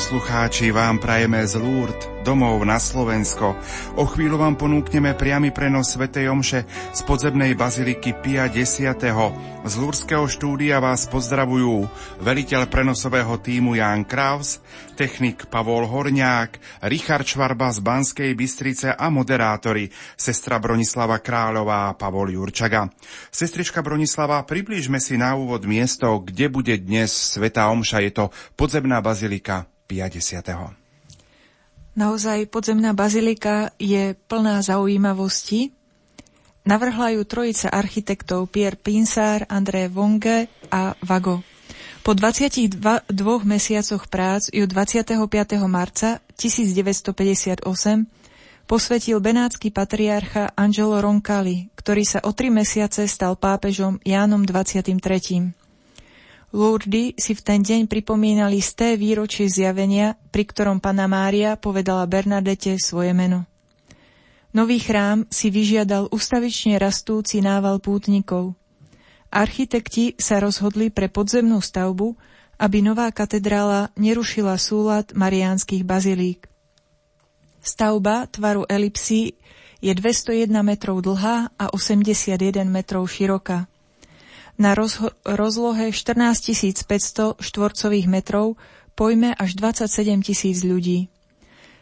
poslucháči, vám prajeme z Lourdes, domov na Slovensko. O chvíľu vám ponúkneme priamy prenos Sv. Omše z podzemnej baziliky Pia X. Z Lúrského štúdia vás pozdravujú veliteľ prenosového týmu Jan Kraus, technik Pavol Horňák, Richard Švarba z Banskej Bystrice a moderátori sestra Bronislava Kráľová a Pavol Jurčaga. Sestrička Bronislava, priblížme si na úvod miesto, kde bude dnes Sveta Omša. Je to podzemná bazilika Pia X. Naozaj podzemná bazilika je plná zaujímavosti. Navrhla ju trojica architektov Pierre Pinsár, André Vonge a Vago. Po 22 mesiacoch prác ju 25. marca 1958 posvetil benátsky patriarcha Angelo Roncalli, ktorý sa o tri mesiace stal pápežom Jánom 23. Lourdes si v ten deň pripomínali sté výročie zjavenia, pri ktorom Pana Mária povedala Bernadete svoje meno. Nový chrám si vyžiadal ustavične rastúci nával pútnikov. Architekti sa rozhodli pre podzemnú stavbu, aby nová katedrála nerušila súlad mariánskych bazilík. Stavba tvaru elipsy je 201 metrov dlhá a 81 metrov široká. Na rozho- rozlohe 14 500 štvorcových metrov pojme až 27 tisíc ľudí.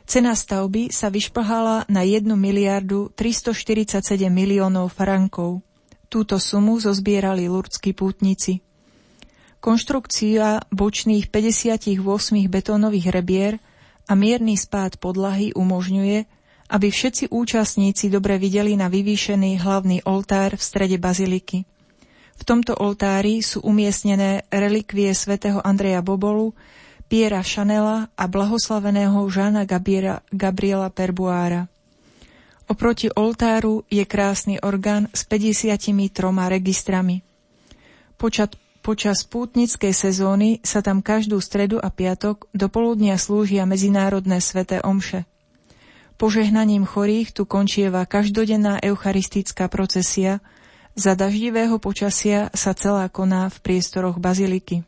Cena stavby sa vyšplhala na 1 miliardu 347 miliónov frankov. Túto sumu zozbierali lurdskí pútnici. Konštrukcia bočných 58 betónových rebier a mierny spád podlahy umožňuje, aby všetci účastníci dobre videli na vyvýšený hlavný oltár v strede baziliky. V tomto oltári sú umiestnené relikvie svätého Andreja Bobolu, Piera Chanela a blahoslaveného Žána Gabriela, Gabriela Perbuára. Oproti oltáru je krásny orgán s 53 registrami. Počas, počas pútnickej sezóny sa tam každú stredu a piatok do poludnia slúžia medzinárodné sveté omše. Požehnaním chorých tu končieva každodenná eucharistická procesia – za daždivého počasia sa celá koná v priestoroch baziliky.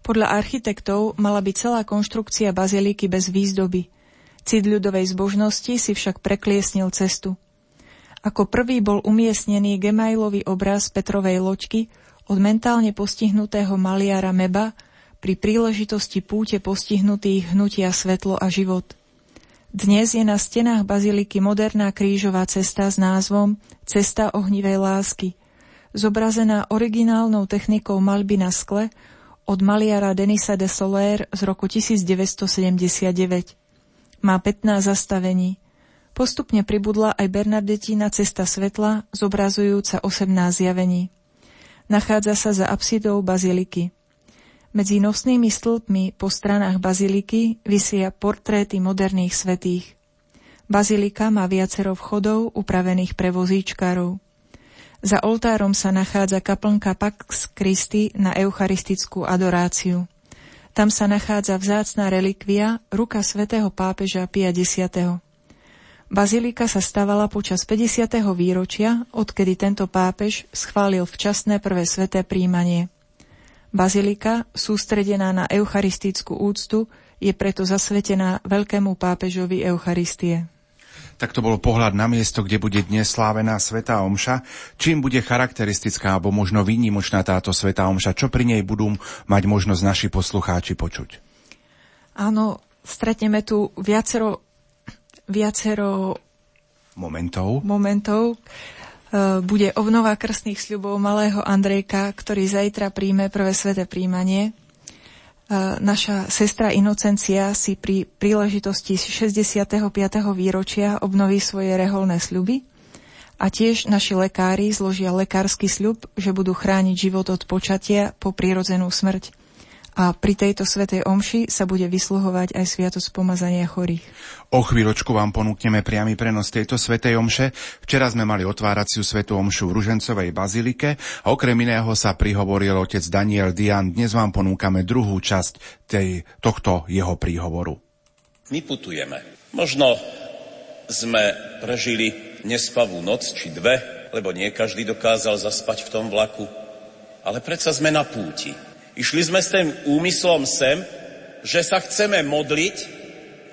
Podľa architektov mala byť celá konštrukcia baziliky bez výzdoby. Cit ľudovej zbožnosti si však prekliesnil cestu. Ako prvý bol umiestnený gemajlový obraz Petrovej loďky od mentálne postihnutého maliara Meba pri príležitosti púte postihnutých hnutia svetlo a život – dnes je na stenách baziliky moderná krížová cesta s názvom Cesta ohnivej lásky, zobrazená originálnou technikou malby na skle od maliara Denisa de Soler z roku 1979. Má 15 zastavení. Postupne pribudla aj Bernardetina Cesta svetla, zobrazujúca 18 zjavení. Nachádza sa za apsidou baziliky. Medzi nosnými stĺpmi po stranách baziliky vysia portréty moderných svetých. Bazilika má viacero vchodov upravených pre vozíčkarov. Za oltárom sa nachádza kaplnka Pax Christi na eucharistickú adoráciu. Tam sa nachádza vzácná relikvia ruka svätého pápeža Pia X. Bazilika sa stavala počas 50. výročia, odkedy tento pápež schválil včasné prvé sveté príjmanie. Bazilika, sústredená na eucharistickú úctu, je preto zasvetená veľkému pápežovi Eucharistie. Tak to bol pohľad na miesto, kde bude dnes slávená Sveta Omša. Čím bude charakteristická alebo možno výnimočná táto Sveta Omša? Čo pri nej budú mať možnosť naši poslucháči počuť? Áno, stretneme tu viacero, viacero momentov. momentov bude obnova krstných sľubov malého Andrejka, ktorý zajtra príjme prvé sveté príjmanie. E, naša sestra Inocencia si pri príležitosti 65. výročia obnoví svoje reholné sľuby a tiež naši lekári zložia lekársky sľub, že budú chrániť život od počatia po prírodzenú smrť a pri tejto svetej omši sa bude vysluhovať aj sviatosť pomazania chorých. O chvíľočku vám ponúkneme priamy prenos tejto svetej omše. Včera sme mali otváraciu svetú omšu v Ružencovej bazilike a okrem iného sa prihovoril otec Daniel Dian. Dnes vám ponúkame druhú časť tej, tohto jeho príhovoru. My putujeme. Možno sme prežili nespavú noc či dve, lebo nie každý dokázal zaspať v tom vlaku, ale predsa sme na púti Išli sme s tým úmyslom sem, že sa chceme modliť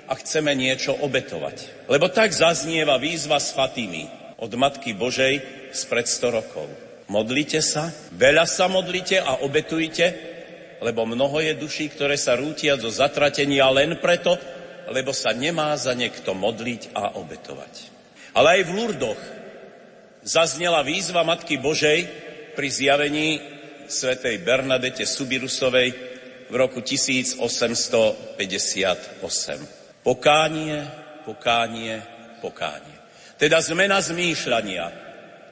a chceme niečo obetovať. Lebo tak zaznieva výzva s Fatými od Matky Božej spred 100 rokov. Modlite sa, veľa sa modlite a obetujte, lebo mnoho je duší, ktoré sa rútia zo zatratenia len preto, lebo sa nemá za niekto modliť a obetovať. Ale aj v Lurdoch zaznela výzva Matky Božej pri zjavení svätej Bernadete Subirusovej v roku 1858. Pokánie, pokánie, pokánie. Teda zmena zmýšľania,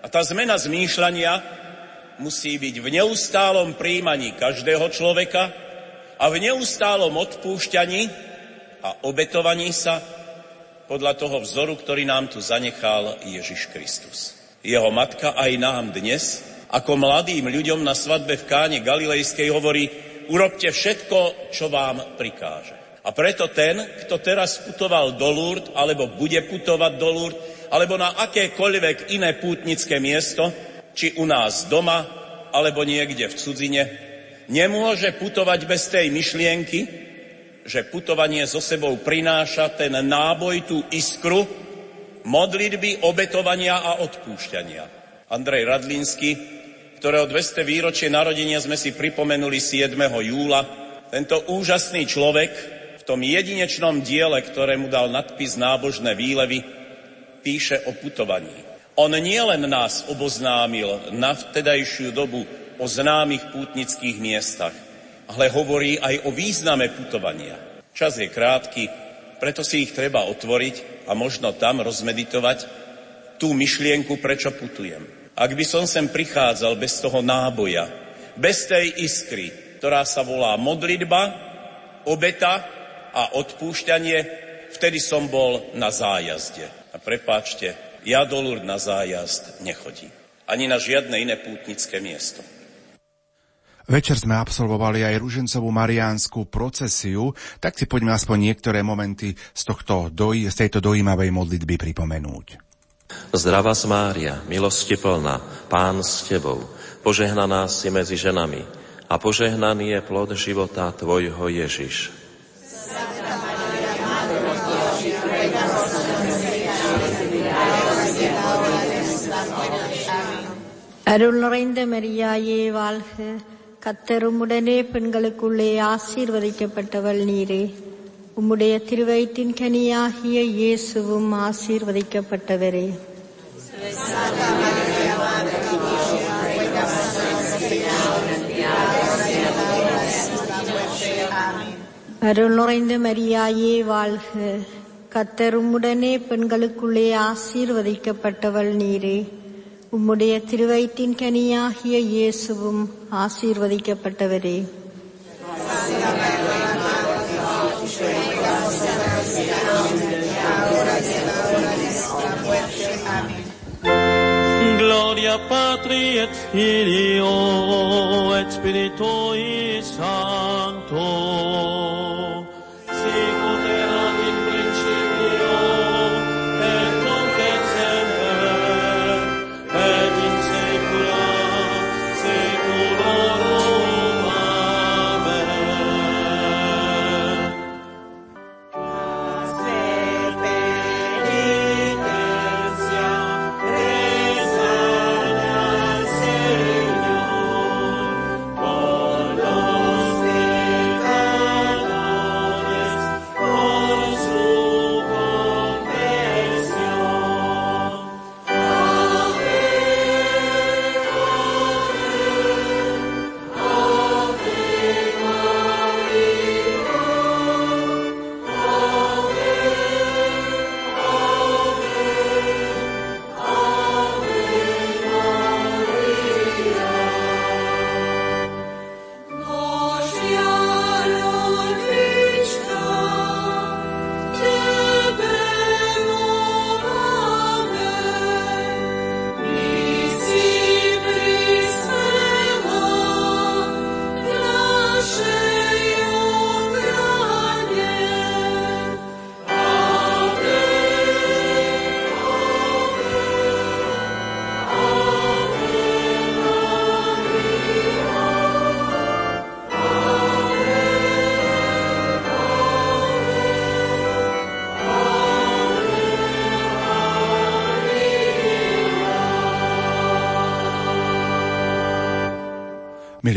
a tá zmena zmýšľania musí byť v neustálom príjmaní každého človeka a v neustálom odpúšťaní a obetovaní sa podľa toho vzoru, ktorý nám tu zanechal Ježiš Kristus. Jeho matka aj nám dnes, ako mladým ľuďom na svadbe v Káne Galilejskej hovorí, urobte všetko, čo vám prikáže. A preto ten, kto teraz putoval do Lourdes, alebo bude putovať do Lourdes, alebo na akékoľvek iné pútnické miesto, či u nás doma, alebo niekde v cudzine, nemôže putovať bez tej myšlienky, že putovanie so sebou prináša ten náboj, tú iskru, modlitby, obetovania a odpúšťania. Andrej Radlinsky, ktorého 200 výročie narodenia sme si pripomenuli 7. júla, tento úžasný človek v tom jedinečnom diele, ktorému dal nadpis Nábožné výlevy, píše o putovaní. On nielen nás oboznámil na vtedajšiu dobu o známych pútnických miestach, ale hovorí aj o význame putovania. Čas je krátky, preto si ich treba otvoriť a možno tam rozmeditovať tú myšlienku, prečo putujem. Ak by som sem prichádzal bez toho náboja, bez tej iskry, ktorá sa volá modlitba, obeta a odpúšťanie, vtedy som bol na zájazde. A prepáčte, ja do Lourdes na zájazd nechodím. Ani na žiadne iné pútnické miesto. Večer sme absolvovali aj ružencovú mariánsku procesiu, tak si poďme aspoň niektoré momenty z, tohto, z tejto dojímavej modlitby pripomenúť. Zdravá Mária, milosti plná, Pán s Tebou, požehnaná si medzi ženami a požehnaný je plod života Tvojho Ježiš. அருள் நிறைந்த மரியாயே வாழ்க கத்தருமுடனே பெண்களுக்குள்ளே ஆசீர்வதிக்கப்பட்டவள் நீரே உம்முடைய திருவயிற்றின் கனியாகிய இயேசுவும் ஆசீர்வதிக்கப்பட்டவரே. அருள்நுறைந்த மரியாயே வாழ்க. கத்தருமுடனே பெண்களுக்குள்ளே ஆசீர்வதிக்கப்பட்டவள் நீரே. உம்முடைய திருவயிற்றின் கனியாகிய இயேசுவும் ஆசீர்வதிக்கப்பட்டவரே. nosotros y ahora y Gloria Patri et Filio.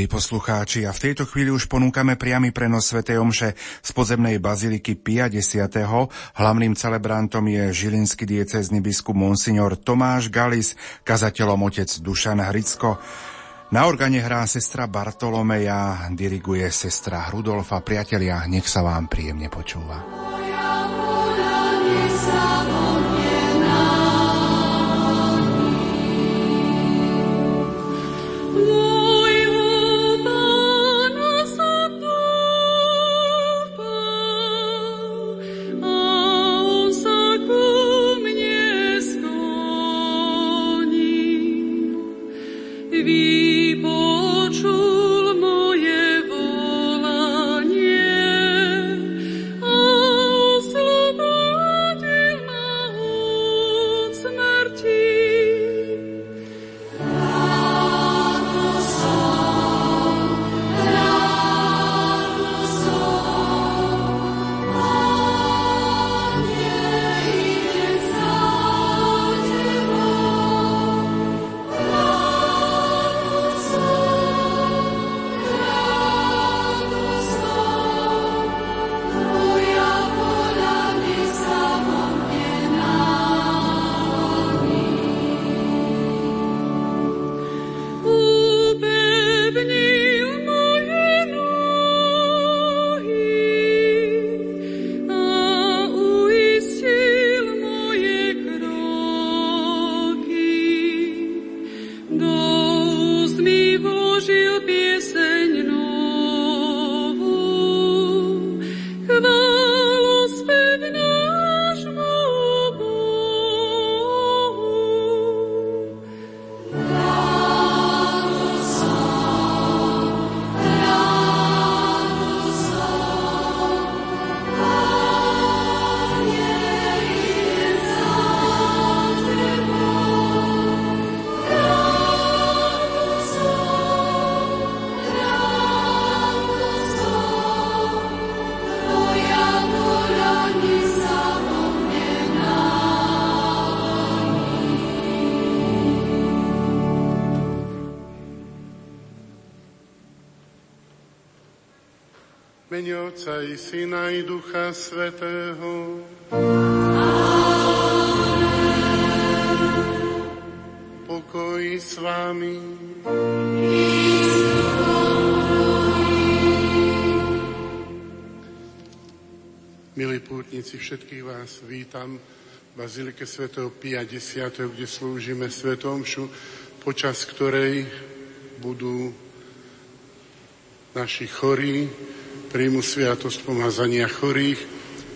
Poslucháči, a v tejto chvíli už ponúkame priamy prenos Sv. Omše z podzemnej baziliky 50. Hlavným celebrantom je žilinský diecézny biskup Monsignor Tomáš Galis, kazateľom otec Dušan Hricko. Na organe hrá sestra Bartolomeja, diriguje sestra Rudolfa. Priatelia, nech sa vám príjemne počúva. Moja You. Otca i Syna i Ducha Svetého. Pokoj s vámi. Milí pútnici, všetkých vás vítam v Bazilike svätého Pia X, kde slúžime svetomšu, počas ktorej budú naši chorí príjmu sviatosť pomazania chorých,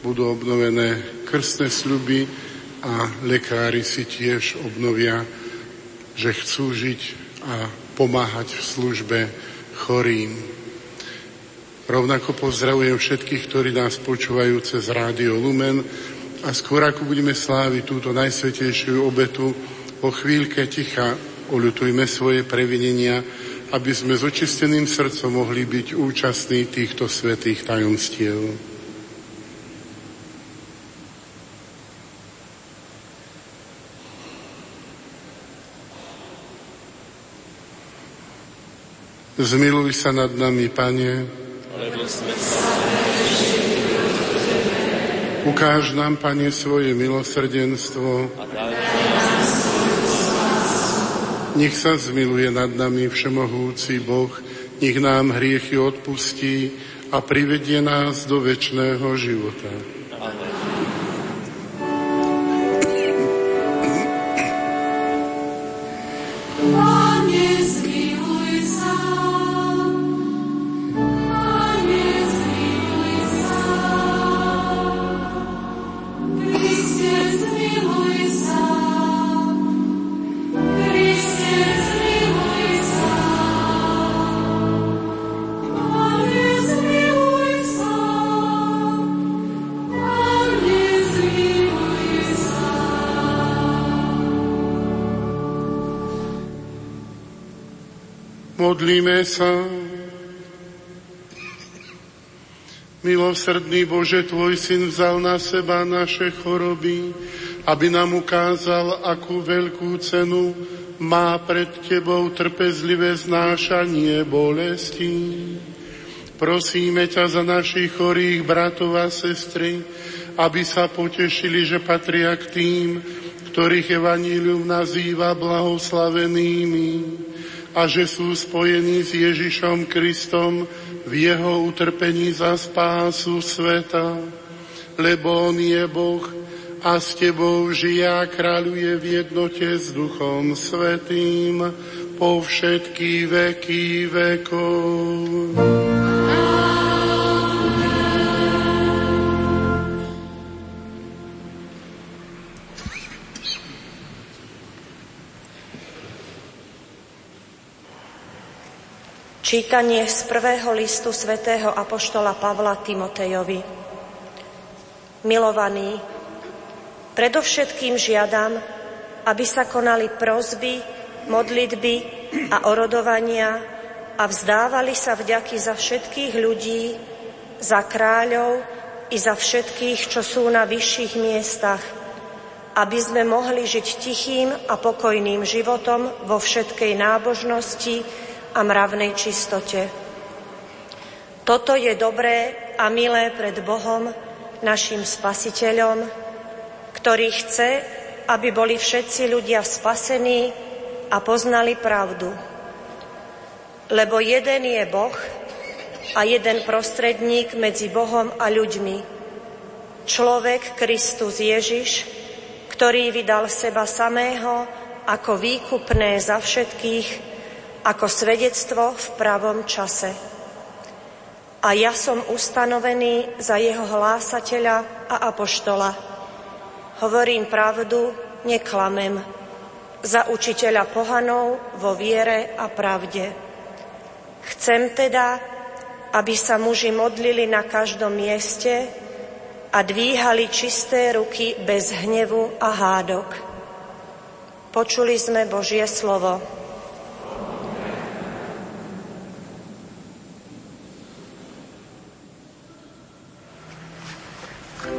budú obnovené krstné sľuby a lekári si tiež obnovia, že chcú žiť a pomáhať v službe chorým. Rovnako pozdravujem všetkých, ktorí nás počúvajú cez Rádio Lumen a skôr ako budeme sláviť túto najsvetejšiu obetu, po chvíľke ticha oľutujme svoje previnenia, aby sme s očisteným srdcom mohli byť účastní týchto svetých tajomstiev. Zmiluj sa nad nami, Pane. Ukáž nám, Pane, svoje milosrdenstvo. A nech sa zmiluje nad nami všemohúci Boh, nech nám hriechy odpustí a privedie nás do väčšného života. Modlíme sa. Milosrdný Bože, Tvoj Syn vzal na seba naše choroby, aby nám ukázal, akú veľkú cenu má pred Tebou trpezlivé znášanie bolesti. Prosíme ťa za našich chorých bratov a sestry, aby sa potešili, že patria k tým, ktorých Evanílium nazýva blahoslavenými a že sú spojení s Ježišom Kristom v jeho utrpení za spásu sveta, lebo On je Boh, a s Tebou žije a kráľuje v jednote s Duchom Svetým po všetky veky vekov. Čítanie z prvého listu svätého Apoštola Pavla Timotejovi. Milovaní, Predovšetkým žiadam, aby sa konali prozby, modlitby a orodovania a vzdávali sa vďaky za všetkých ľudí, za kráľov i za všetkých, čo sú na vyšších miestach, aby sme mohli žiť tichým a pokojným životom vo všetkej nábožnosti a mravnej čistote. Toto je dobré a milé pred Bohom, našim Spasiteľom, ktorý chce, aby boli všetci ľudia spasení a poznali pravdu. Lebo jeden je Boh a jeden prostredník medzi Bohom a ľuďmi. Človek Kristus Ježiš, ktorý vydal seba samého ako výkupné za všetkých, ako svedectvo v pravom čase. A ja som ustanovený za jeho hlásateľa a apoštola Hovorím pravdu, neklamem. Za učiteľa pohanov vo viere a pravde. Chcem teda, aby sa muži modlili na každom mieste a dvíhali čisté ruky bez hnevu a hádok. Počuli sme Božie slovo.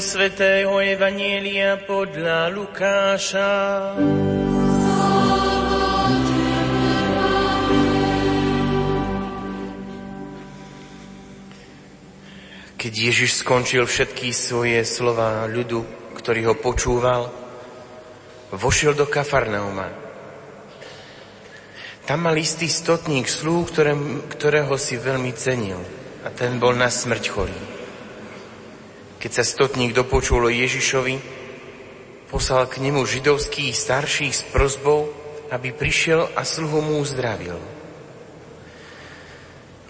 zo svätého Evanielia podľa Lukáša. Keď Ježiš skončil všetky svoje slova ľudu, ktorý ho počúval, vošiel do Kafarnauma. Tam mal istý stotník slúh, ktoré, ktorého si veľmi cenil a ten bol na smrť chorý. Keď sa stotník dopočul o Ježišovi, poslal k nemu židovských starších s prozbou, aby prišiel a sluhu mu uzdravil.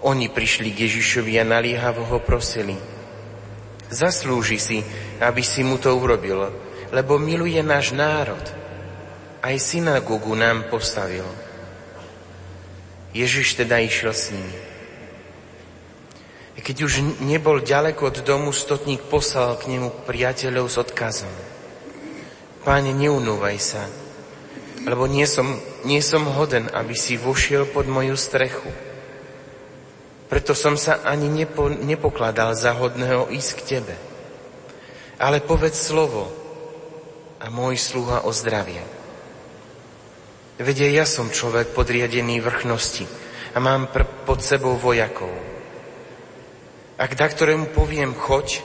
Oni prišli k Ježišovi a naliehavo ho prosili. Zaslúži si, aby si mu to urobil, lebo miluje náš národ. Aj synagógu nám postavil. Ježiš teda išiel s nimi. Keď už nebol ďaleko od domu, stotník poslal k nemu priateľov s odkazom. Páne, neunúvaj sa, lebo nie som, nie som hoden, aby si vošiel pod moju strechu preto som sa ani nepo, nepokladal za hodného ísť k tebe. Ale povedz slovo a môj sluha ozdravie. Vedie, ja som človek podriadený vrchnosti a mám pr- pod sebou vojakov. Ak da ktorému poviem choď,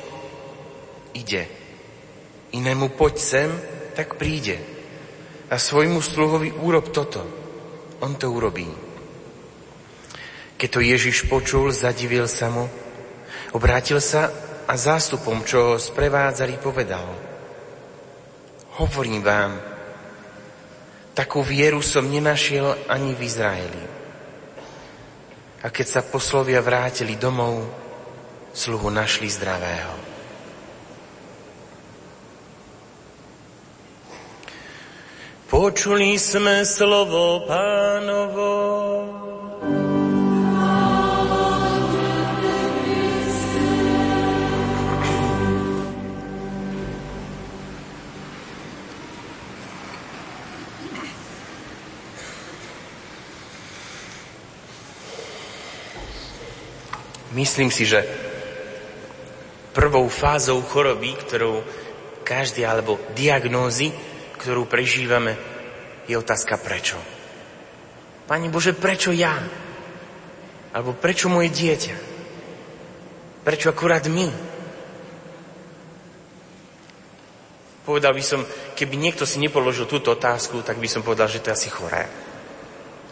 ide. Inému poď sem, tak príde. A svojmu sluhovi urob toto. On to urobí. Keď to Ježiš počul, zadivil sa mu, obrátil sa a zástupom, čo ho sprevádzali, povedal Hovorím vám, takú vieru som nenašiel ani v Izraeli. A keď sa poslovia vrátili domov, sluhu našli zdravého. Počuli sme slovo pánovo. Myslím si, že prvou fázou choroby, ktorou každý, alebo diagnózy, ktorú prežívame, je otázka prečo. Pani Bože, prečo ja? Alebo prečo moje dieťa? Prečo akurát my? Povedal by som, keby niekto si nepoložil túto otázku, tak by som povedal, že to je asi choré.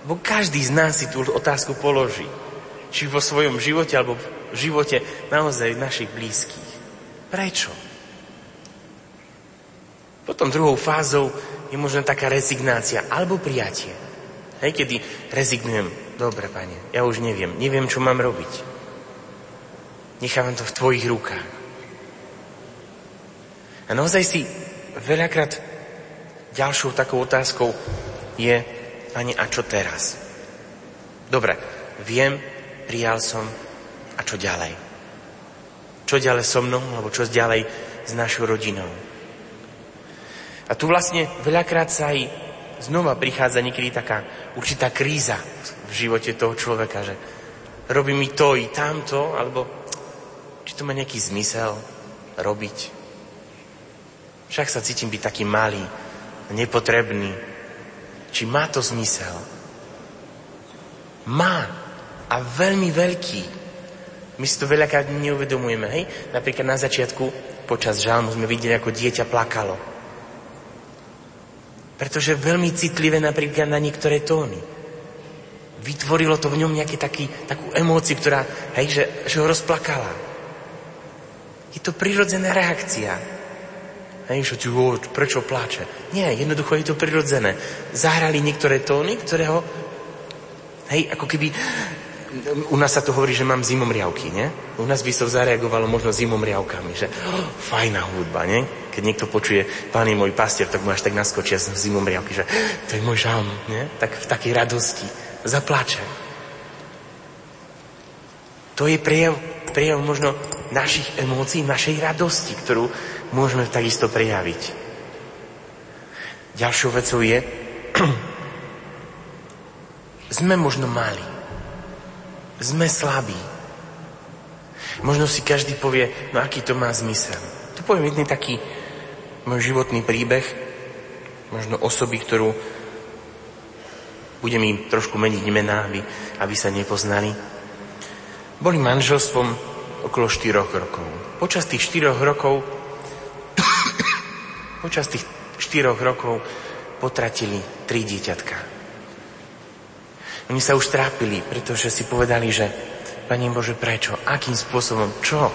Bo každý z nás si tú otázku položí či vo svojom živote, alebo v živote naozaj našich blízkych. Prečo? Potom druhou fázou je možno taká rezignácia alebo prijatie. Hej, kedy rezignujem. Dobre, pane, ja už neviem. Neviem, čo mám robiť. Nechávam to v tvojich rukách. A naozaj si veľakrát ďalšou takou otázkou je, pani, a čo teraz? Dobre, viem, prijal som a čo ďalej? Čo ďalej so mnou, alebo čo ďalej s našou rodinou? A tu vlastne veľakrát sa aj znova prichádza niekedy taká určitá kríza v živote toho človeka, že robí mi to i tamto, alebo či to má nejaký zmysel robiť. Však sa cítim byť taký malý, nepotrebný. Či má to zmysel? Má a veľmi veľký. My si to veľakrát neuvedomujeme, hej? Napríklad na začiatku, počas žalmu sme videli, ako dieťa plakalo. Pretože veľmi citlivé napríklad na niektoré tóny. Vytvorilo to v ňom nejaký taký, takú emóciu, ktorá, hej, že, že ho rozplakala. Je to prirodzená reakcia. Hej, že oh, prečo pláče? Nie, jednoducho je to prirodzené. Zahrali niektoré tóny, ktoré ho, hej, ako keby u nás sa to hovorí, že mám zimomriavky, nie? U nás by to zareagovalo možno zimomriavkami, že oh, fajná hudba, nie? Keď niekto počuje, pán je môj pastier, tak mu až tak naskočia z zimomriavky, že to je môj žalm, nie? Tak v takej radosti zaplače. To je prejav, prejav možno našich emócií, našej radosti, ktorú môžeme takisto prejaviť. Ďalšou vecou je Sme možno mali. Sme slabí. Možno si každý povie, no aký to má zmysel. Tu poviem jedný taký môj životný príbeh, možno osoby, ktorú budem im trošku meniť mená, aby, aby sa nepoznali. Boli manželstvom okolo 4 rokov. Počas tých 4 rokov počas tých 4 rokov potratili tri dieťatka. Oni sa už trápili, pretože si povedali, že Pani Bože, prečo? Akým spôsobom? Čo?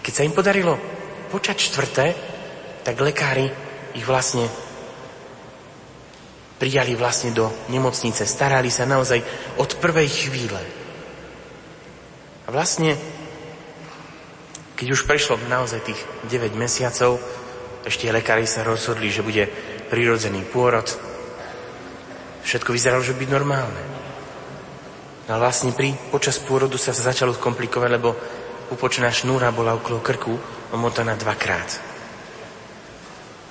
Keď sa im podarilo počať štvrté, tak lekári ich vlastne prijali vlastne do nemocnice, starali sa naozaj od prvej chvíle. A vlastne, keď už prešlo naozaj tých 9 mesiacov, ešte lekári sa rozhodli, že bude prirodzený pôrod. Všetko vyzeralo, že byť normálne. No a vlastne pri, počas pôrodu sa začalo komplikovať, lebo upočená šnúra bola okolo krku omotaná dvakrát.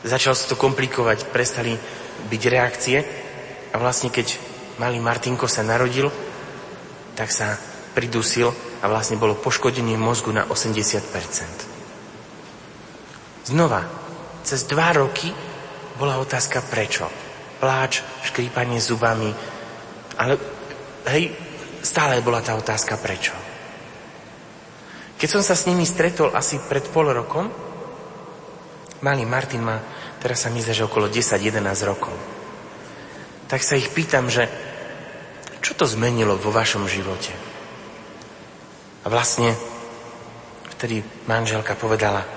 Začalo sa to komplikovať, prestali byť reakcie a vlastne keď malý Martinko sa narodil, tak sa pridusil a vlastne bolo poškodenie mozgu na 80%. Znova, cez dva roky bola otázka prečo. Pláč, škrípanie zubami, ale hej, stále bola tá otázka prečo. Keď som sa s nimi stretol asi pred pol rokom, malý Martin má, teraz sa mi zdá, že okolo 10-11 rokov, tak sa ich pýtam, že čo to zmenilo vo vašom živote? A vlastne vtedy manželka povedala,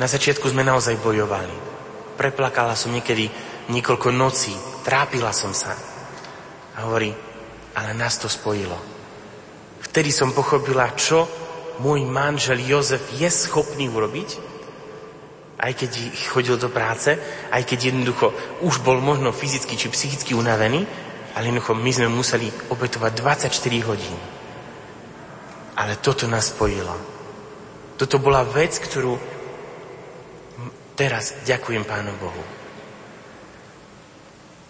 na začiatku sme naozaj bojovali. Preplakala som niekedy niekoľko nocí, trápila som sa. A hovorí, ale nás to spojilo. Vtedy som pochopila, čo môj manžel Jozef je schopný urobiť, aj keď chodil do práce, aj keď jednoducho už bol možno fyzicky či psychicky unavený, ale jednoducho my sme museli obetovať 24 hodín. Ale toto nás spojilo. Toto bola vec, ktorú Teraz ďakujem Pánu Bohu.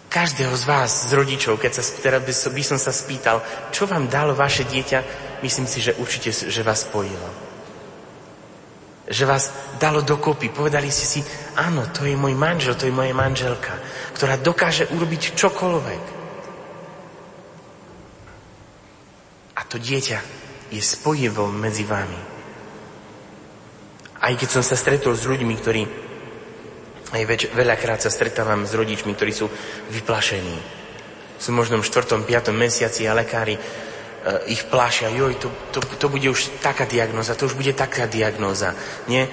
Každého z vás, z rodičov, keď sa, teraz by, by som sa spýtal, čo vám dalo vaše dieťa, myslím si, že určite, že vás spojilo. Že vás dalo dokopy. Povedali ste si, áno, to je môj manžel, to je moja manželka, ktorá dokáže urobiť čokoľvek. A to dieťa je spojivo medzi vami. Aj keď som sa stretol s ľuďmi, ktorí aj več, veľakrát sa stretávam s rodičmi, ktorí sú vyplašení. Sú možno v 4. 5. mesiaci a lekári e, ich plášia. Joj, to, to, to bude už taká diagnoza, to už bude taká diagnoza. Nie? E,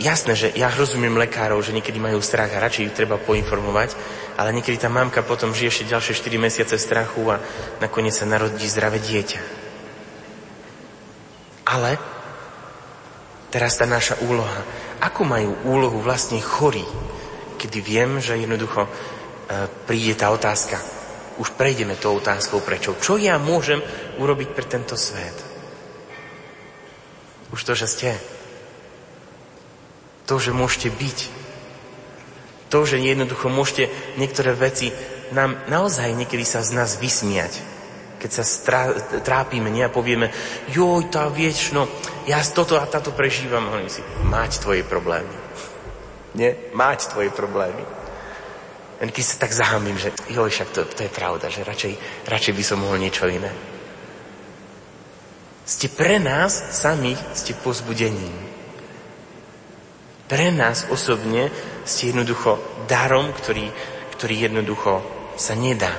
jasné, že ja rozumiem lekárov, že niekedy majú strach a radšej ich treba poinformovať, ale niekedy tá mamka potom žije ešte ďalšie 4 mesiace strachu a nakoniec sa narodí zdravé dieťa. Ale teraz tá naša úloha Akú majú úlohu vlastne chorí, kedy viem, že jednoducho e, príde tá otázka. Už prejdeme tou otázkou prečo. Čo ja môžem urobiť pre tento svet? Už to, že ste. To, že môžete byť. To, že jednoducho môžete niektoré veci nám naozaj niekedy sa z nás vysmiať keď sa strá, trápime, nie a povieme, joj, tá vieš, no, ja toto a táto prežívam, hovorím si, mať tvoje problémy. Nie? Mať tvoje problémy. Len keď sa tak zahambím, že joj, však to, to je pravda, že radšej, radšej by som mohol niečo iné. Ste pre nás samých, ste pozbudením. Pre nás osobne ste jednoducho darom, ktorý, ktorý jednoducho sa nedá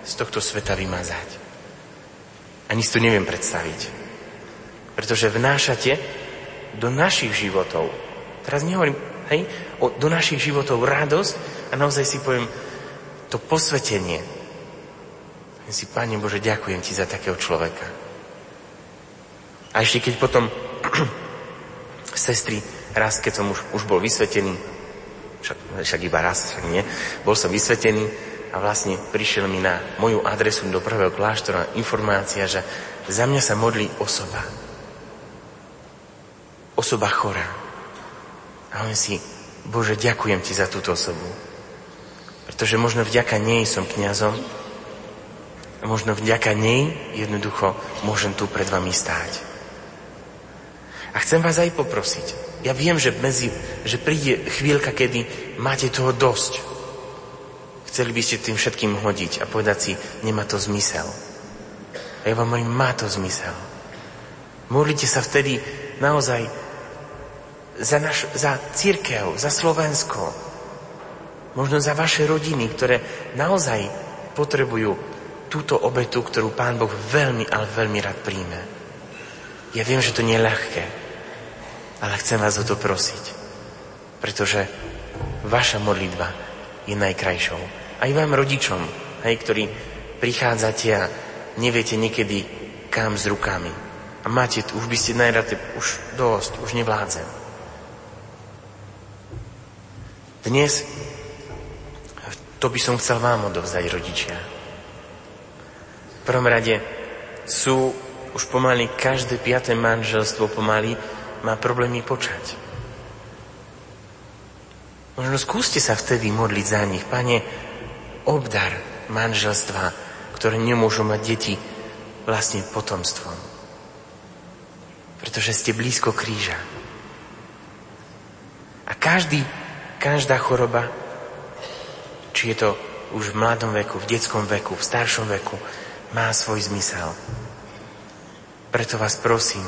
z tohto sveta vymazať. Ani si to neviem predstaviť. Pretože vnášate do našich životov, teraz nehovorím, hej, o, do našich životov radosť a naozaj si poviem to posvetenie. Ja si, Pane Bože, ďakujem Ti za takého človeka. A ešte keď potom sestry, raz, keď som už, už bol vysvetený, však, však iba raz, však nie, bol som vysvetený, a vlastne prišiel mi na moju adresu do prvého kláštora informácia, že za mňa sa modlí osoba. Osoba chorá. A on si, Bože, ďakujem ti za túto osobu. Pretože možno vďaka nej som kňazom, A možno vďaka nej jednoducho môžem tu pred vami stáť. A chcem vás aj poprosiť. Ja viem, že, medzi, že príde chvíľka, kedy máte toho dosť. Chceli by ste tým všetkým hodiť a povedať si, nemá to zmysel. A ja vám hovorím, má to zmysel. Modlite sa vtedy naozaj za, naš, za církev, za Slovensko, možno za vaše rodiny, ktoré naozaj potrebujú túto obetu, ktorú Pán Boh veľmi, ale veľmi rád príjme. Ja viem, že to nie je ľahké, ale chcem vás o to prosiť, pretože vaša modlitba je najkrajšou. Aj vám rodičom, aj ktorí prichádzate a neviete niekedy kam s rukami. A máte, už by ste najrad, už dosť, už nevládzem. Dnes to by som chcel vám odovzdať, rodičia. V prvom rade sú už pomaly každé piaté manželstvo pomaly má problémy počať. Možno skúste sa vtedy modliť za nich. Pane, obdar manželstva, ktoré nemôžu mať deti vlastne potomstvom. Pretože ste blízko kríža. A každý Každá choroba, či je to už v mladom veku, v detskom veku, v staršom veku, má svoj zmysel. Preto vás prosím,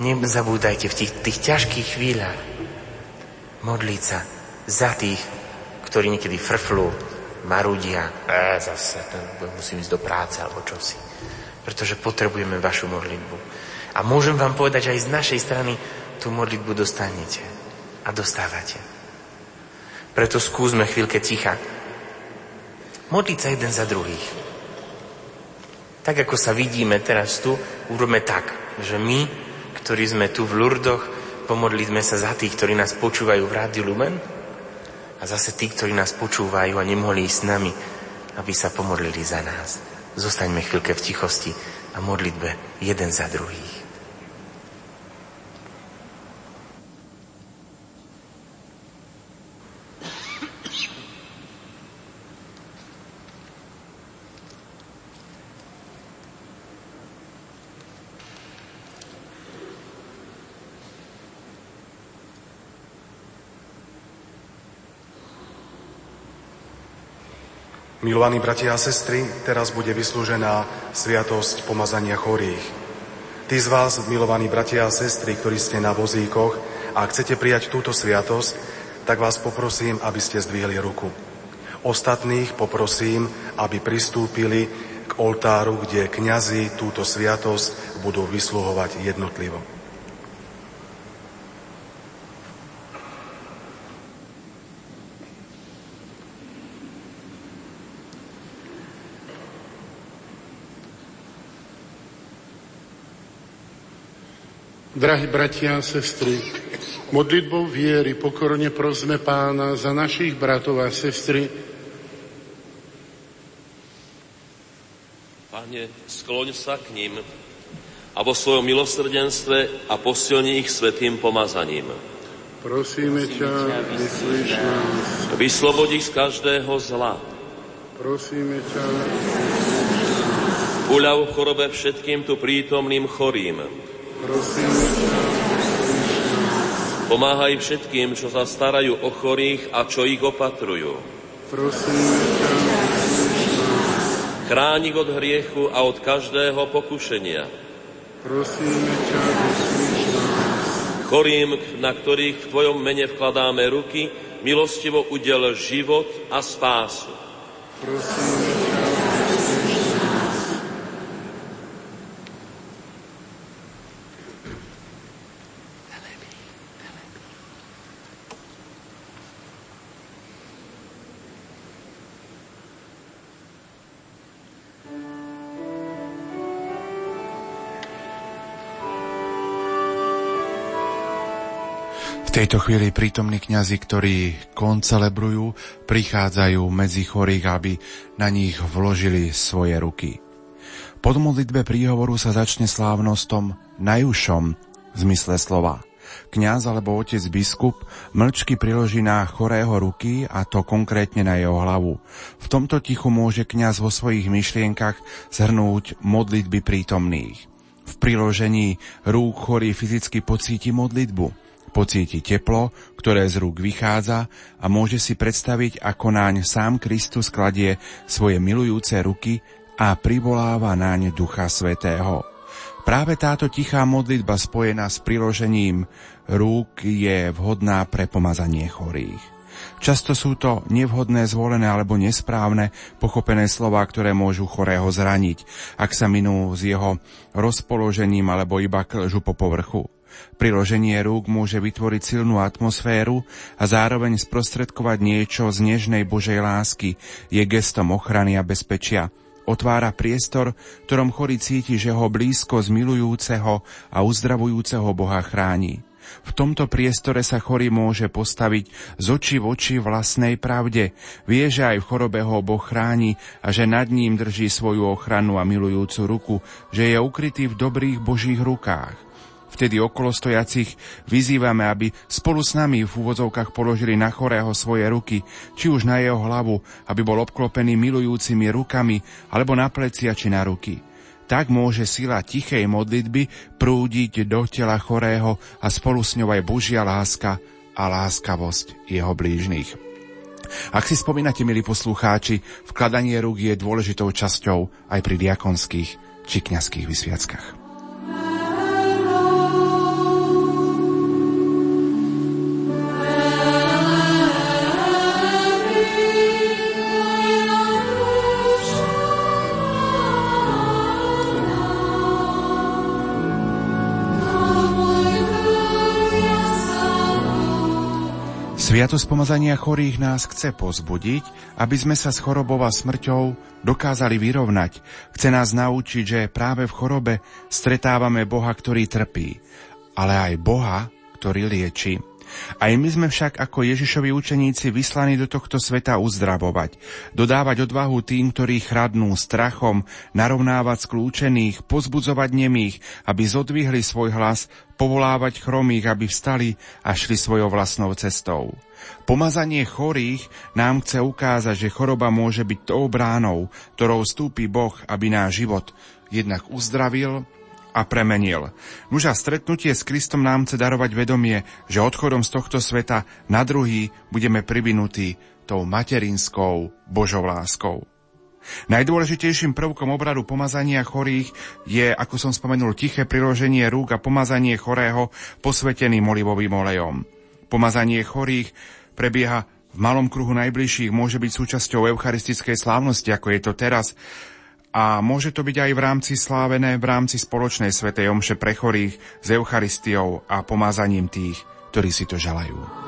nezabúdajte v tých, tých ťažkých chvíľach modliť sa za tých, ktorí niekedy frflú, marudia, e, zase ten, musím ísť do práce alebo čosi. Pretože potrebujeme vašu modlitbu. A môžem vám povedať, že aj z našej strany tú modlitbu dostanete a dostávate. Preto skúsme chvíľke ticha. Modliť sa jeden za druhých. Tak ako sa vidíme teraz tu, urobme tak, že my, ktorí sme tu v Lurdoch, pomodlíme sa za tých, ktorí nás počúvajú v Rádiu Lumen a zase tí, ktorí nás počúvajú a nemohli ísť s nami, aby sa pomodlili za nás. Zostaňme chvíľke v tichosti a modlitbe jeden za druhých. Milovaní bratia a sestry, teraz bude vyslúžená sviatosť pomazania chorých. Tí z vás, milovaní bratia a sestry, ktorí ste na vozíkoch a chcete prijať túto sviatosť, tak vás poprosím, aby ste zdvihli ruku. Ostatných poprosím, aby pristúpili k oltáru, kde kňazi túto sviatosť budú vysluhovať jednotlivo. Drahí bratia a sestry, modlitbou viery pokorne prosme pána za našich bratov a sestry. Pane, skloň sa k ním a vo svojom milosrdenstve a posilni ich svetým pomazaním. Prosíme ťa, vyslíš nás. Vyslobodí z každého zla. Prosíme ťa, Uľav chorobe všetkým tu prítomným chorým Pomáhaj všetkým, čo sa starajú o chorých a čo ich opatrujú. Chráň ich od hriechu a od každého pokušenia. Chorým, na ktorých v Tvojom mene vkladáme ruky, milostivo udel život a spásu. Prosíme tejto chvíli prítomní kňazi, ktorí koncelebrujú, prichádzajú medzi chorých, aby na nich vložili svoje ruky. Po modlitbe príhovoru sa začne slávnostom najúžšom v zmysle slova. Kňaz alebo otec biskup mlčky priloží na chorého ruky a to konkrétne na jeho hlavu. V tomto tichu môže kňaz vo svojich myšlienkach zhrnúť modlitby prítomných. V priložení rúk chorý fyzicky pocíti modlitbu. Pocíti teplo, ktoré z rúk vychádza a môže si predstaviť, ako náň sám Kristus kladie svoje milujúce ruky a privoláva náň Ducha Svetého. Práve táto tichá modlitba spojená s priložením rúk je vhodná pre pomazanie chorých. Často sú to nevhodné, zvolené alebo nesprávne pochopené slova, ktoré môžu chorého zraniť, ak sa minú s jeho rozpoložením alebo iba klžu po povrchu. Priloženie rúk môže vytvoriť silnú atmosféru a zároveň sprostredkovať niečo z nežnej Božej lásky, je gestom ochrany a bezpečia – Otvára priestor, ktorom chorý cíti, že ho blízko z milujúceho a uzdravujúceho Boha chráni. V tomto priestore sa chorý môže postaviť z očí v oči vlastnej pravde. Vie, že aj v chorobe ho Boh chráni a že nad ním drží svoju ochranu a milujúcu ruku, že je ukrytý v dobrých Božích rukách. Vtedy okolo stojacich vyzývame, aby spolu s nami v úvodzovkách položili na chorého svoje ruky, či už na jeho hlavu, aby bol obklopený milujúcimi rukami, alebo na plecia či na ruky. Tak môže sila tichej modlitby prúdiť do tela chorého a spolu s ňou aj Božia láska a láskavosť jeho blížnych. Ak si spomínate, milí poslucháči, vkladanie rúk je dôležitou časťou aj pri diakonských či kňazských vysviackách. Sviatosť pomazania chorých nás chce pozbudiť, aby sme sa s chorobou a smrťou dokázali vyrovnať. Chce nás naučiť, že práve v chorobe stretávame Boha, ktorý trpí, ale aj Boha, ktorý lieči. Aj my sme však ako Ježišovi učeníci vyslaní do tohto sveta uzdravovať, dodávať odvahu tým, ktorí chradnú strachom, narovnávať skľúčených, pozbudzovať nemých, aby zodvihli svoj hlas, povolávať chromých, aby vstali a šli svojou vlastnou cestou. Pomazanie chorých nám chce ukázať, že choroba môže byť tou bránou, ktorou vstúpi Boh, aby náš život jednak uzdravil a premenil. Nuža stretnutie s Kristom nám chce darovať vedomie, že odchodom z tohto sveta na druhý budeme privinutí tou materinskou Božou láskou. Najdôležitejším prvkom obradu pomazania chorých je, ako som spomenul, tiché priloženie rúk a pomazanie chorého posveteným olivovým olejom. Pomazanie chorých prebieha v malom kruhu najbližších, môže byť súčasťou eucharistickej slávnosti, ako je to teraz, a môže to byť aj v rámci slávené v rámci spoločnej svetej omše pre chorých s Eucharistiou a pomázaním tých, ktorí si to želajú.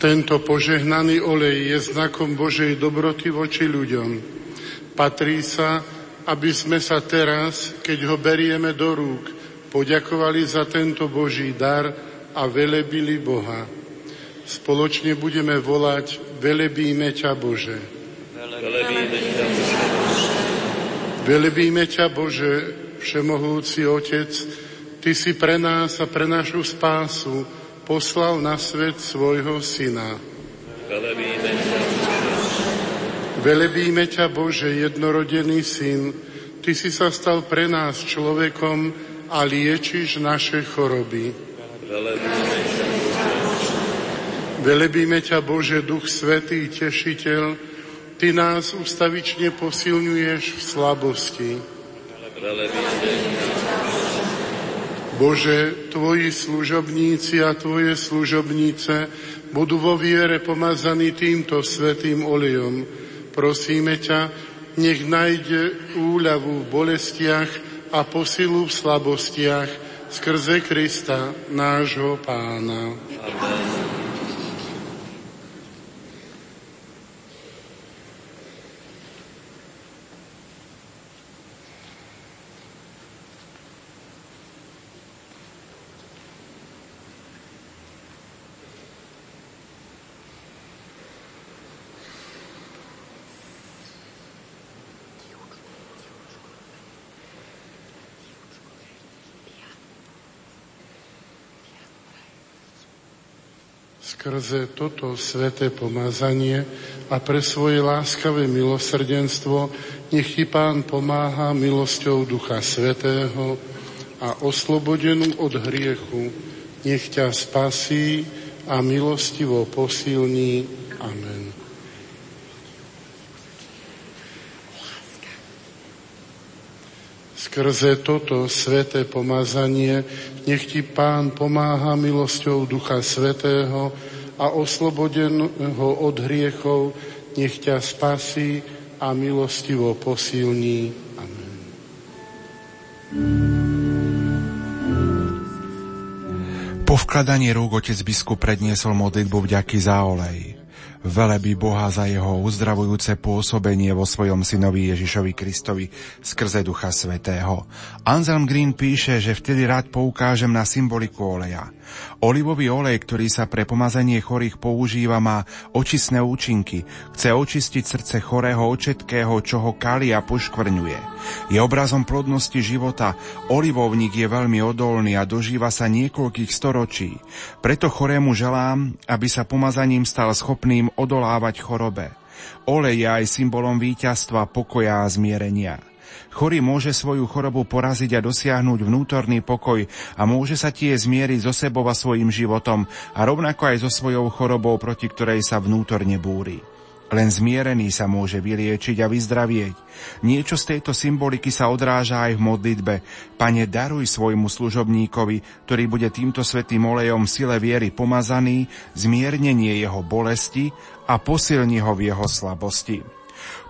Tento požehnaný olej je znakom Božej dobroty voči ľuďom. Patrí sa, aby sme sa teraz, keď ho berieme do rúk, poďakovali za tento Boží dar a velebili Boha. Spoločne budeme volať Velebíme ťa Bože. Velebíme ťa Bože. Velebíme ťa Bože, Všemohúci Otec, Ty si pre nás a pre našu spásu poslal na svet svojho Syna. Velebíme ťa, Velebíme ťa, Bože, jednorodený Syn. Ty si sa stal pre nás človekom a liečiš naše choroby. Velebíme ťa, Velebíme ťa, Bože, Duch Svetý, Tešiteľ, Ty nás ustavične posilňuješ v slabosti. Velebíme Bože, Tvoji služobníci a Tvoje služobnice budú vo viere pomazaní týmto svetým olejom. Prosíme ťa, nech nájde úľavu v bolestiach a posilu v slabostiach skrze Krista, nášho pána. Amen. Skrze toto sveté pomazanie a pre svoje láskavé milosrdenstvo nech ti Pán pomáha milosťou Ducha Svetého a oslobodenú od hriechu nech ťa spasí a milostivo posilní. Amen. Skrze toto sveté pomazanie nech ti Pán pomáha milosťou Ducha Svetého a oslobodeného od hriechov nech ťa spasí a milostivo posilní. Amen. Po vkladaní rúk otec biskup predniesol modlitbu vďaky za olej. Velebí Boha za jeho uzdravujúce pôsobenie vo svojom synovi Ježišovi Kristovi skrze Ducha Svetého. Anselm Green píše, že vtedy rád poukážem na symboliku oleja. Olivový olej, ktorý sa pre pomazanie chorých používa, má očistné účinky. Chce očistiť srdce chorého od všetkého, čo ho kali a poškvrňuje. Je obrazom plodnosti života. Olivovník je veľmi odolný a dožíva sa niekoľkých storočí. Preto chorému želám, aby sa pomazaním stal schopným odolávať chorobe. Olej je aj symbolom víťazstva, pokoja a zmierenia. Chorý môže svoju chorobu poraziť a dosiahnuť vnútorný pokoj a môže sa tie zmieriť so sebou a svojim životom a rovnako aj so svojou chorobou, proti ktorej sa vnútorne búri. Len zmierený sa môže vyliečiť a vyzdravieť. Niečo z tejto symboliky sa odráža aj v modlitbe. Pane, daruj svojmu služobníkovi, ktorý bude týmto svetým olejom sile viery pomazaný, zmiernenie jeho bolesti a posilni ho v jeho slabosti.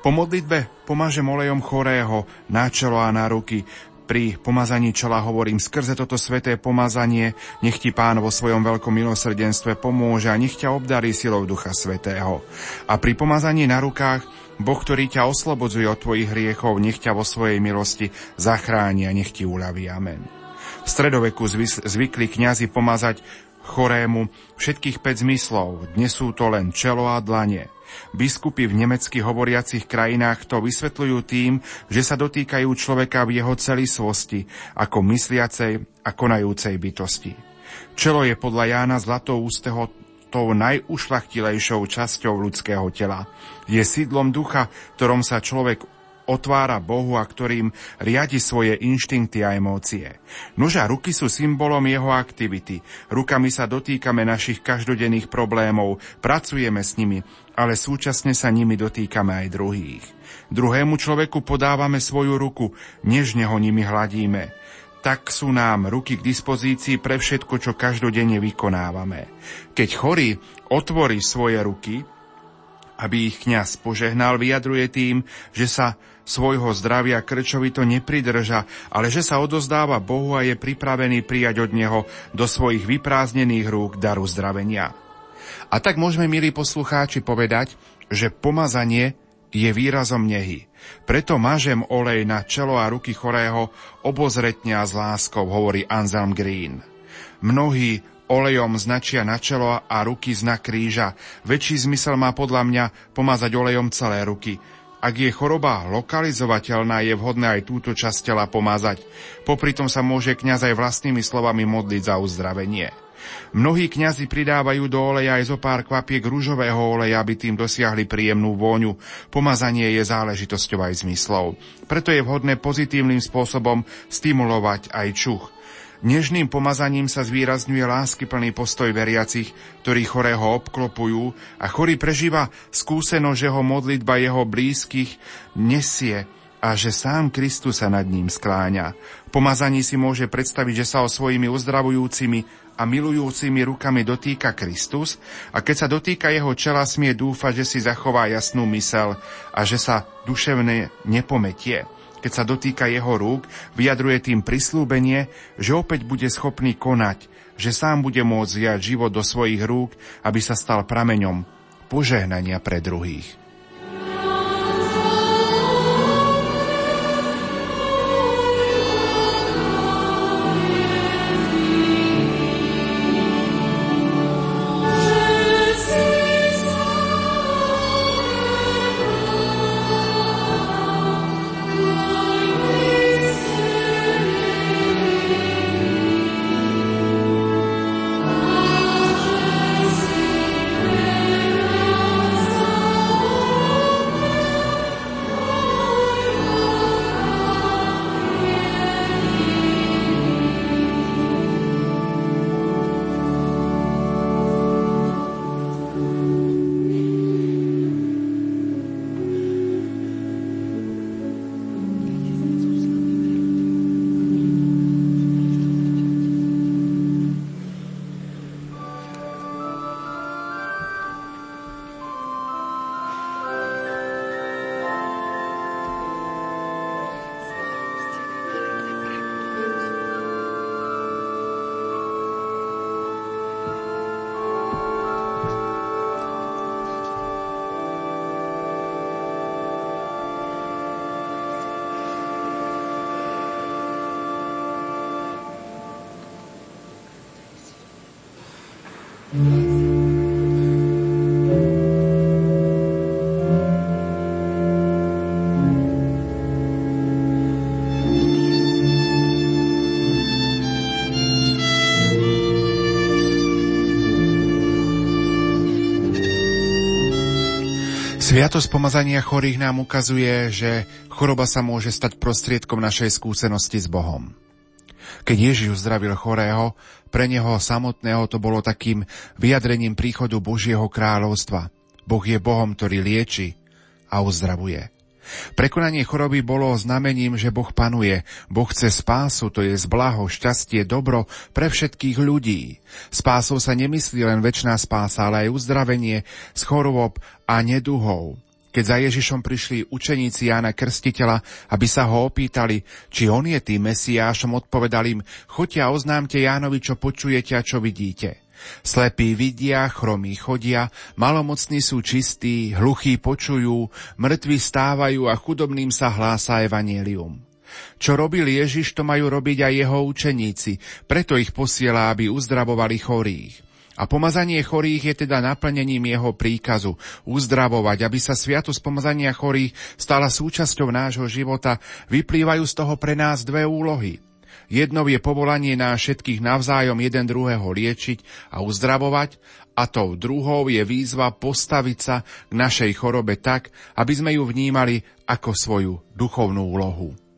Po modlitbe pomážem olejom chorého na čelo a na ruky. Pri pomazaní čela hovorím skrze toto sveté pomazanie, nech ti pán vo svojom veľkom milosrdenstve pomôže a nech ťa obdarí silou Ducha Svetého. A pri pomazaní na rukách Boh, ktorý ťa oslobodzuje od tvojich hriechov, nech ťa vo svojej milosti zachráni a nech ti uľaví. Amen. V stredoveku zvykli kňazi pomazať chorému všetkých 5 zmyslov. Dnes sú to len čelo a dlanie. Biskupy v nemecky hovoriacich krajinách to vysvetľujú tým, že sa dotýkajú človeka v jeho celistvosti, ako mysliacej a konajúcej bytosti. Čelo je podľa Jána Zlatoústeho tou najušlachtilejšou časťou ľudského tela. Je sídlom ducha, ktorom sa človek otvára Bohu a ktorým riadi svoje inštinkty a emócie. Noža ruky sú symbolom jeho aktivity. Rukami sa dotýkame našich každodenných problémov, pracujeme s nimi, ale súčasne sa nimi dotýkame aj druhých. Druhému človeku podávame svoju ruku, nežne ho nimi hladíme. Tak sú nám ruky k dispozícii pre všetko, čo každodenne vykonávame. Keď chorý otvorí svoje ruky, aby ich kňaz požehnal, vyjadruje tým, že sa svojho zdravia krčovito nepridrža, ale že sa odozdáva Bohu a je pripravený prijať od Neho do svojich vyprázdnených rúk daru zdravenia. A tak môžeme, milí poslucháči, povedať, že pomazanie je výrazom nehy. Preto mažem olej na čelo a ruky chorého obozretne a s láskou, hovorí Anselm Green. Mnohí olejom značia na čelo a ruky znak kríža. Väčší zmysel má podľa mňa pomazať olejom celé ruky. Ak je choroba lokalizovateľná, je vhodné aj túto časť tela pomazať. Popri tom sa môže kňaz aj vlastnými slovami modliť za uzdravenie. Mnohí kňazi pridávajú do oleja aj zo pár kvapiek rúžového oleja, aby tým dosiahli príjemnú vôňu. Pomazanie je záležitosťou aj zmyslov. Preto je vhodné pozitívnym spôsobom stimulovať aj čuch. Nežným pomazaním sa zvýrazňuje láskyplný postoj veriacich, ktorí chorého obklopujú a chorý prežíva skúsenosť, že ho modlitba jeho blízkych nesie a že sám Kristus sa nad ním skláňa. Pomazaní si môže predstaviť, že sa o svojimi uzdravujúcimi a milujúcimi rukami dotýka Kristus a keď sa dotýka jeho čela, smie dúfať, že si zachová jasnú mysel a že sa duševne nepometie. Keď sa dotýka jeho rúk, vyjadruje tým prislúbenie, že opäť bude schopný konať, že sám bude môcť viať život do svojich rúk, aby sa stal prameňom požehnania pre druhých. Sviatosť pomazania chorých nám ukazuje, že choroba sa môže stať prostriedkom našej skúsenosti s Bohom. Keď Ježiš uzdravil chorého, pre neho samotného to bolo takým vyjadrením príchodu Božieho kráľovstva. Boh je Bohom, ktorý lieči a uzdravuje. Prekonanie choroby bolo znamením, že Boh panuje. Boh chce spásu, to je zblaho, šťastie, dobro pre všetkých ľudí. Spásou sa nemyslí len väčšiná spása, ale aj uzdravenie z chorob a neduhov. Keď za Ježišom prišli učeníci Jána Krstiteľa, aby sa ho opýtali, či on je tým Mesiášom, odpovedal im, choďte a oznámte Jánovi, čo počujete a čo vidíte. Slepí vidia, chromí chodia, malomocní sú čistí, hluchí počujú, mŕtvi stávajú a chudobným sa hlása evanielium. Čo robil Ježiš, to majú robiť aj jeho učeníci, preto ich posiela, aby uzdravovali chorých. A pomazanie chorých je teda naplnením jeho príkazu uzdravovať, aby sa sviatosť pomazania chorých stala súčasťou nášho života. Vyplývajú z toho pre nás dve úlohy – Jednou je povolanie na všetkých navzájom jeden druhého liečiť a uzdravovať a tou druhou je výzva postaviť sa k našej chorobe tak, aby sme ju vnímali ako svoju duchovnú úlohu.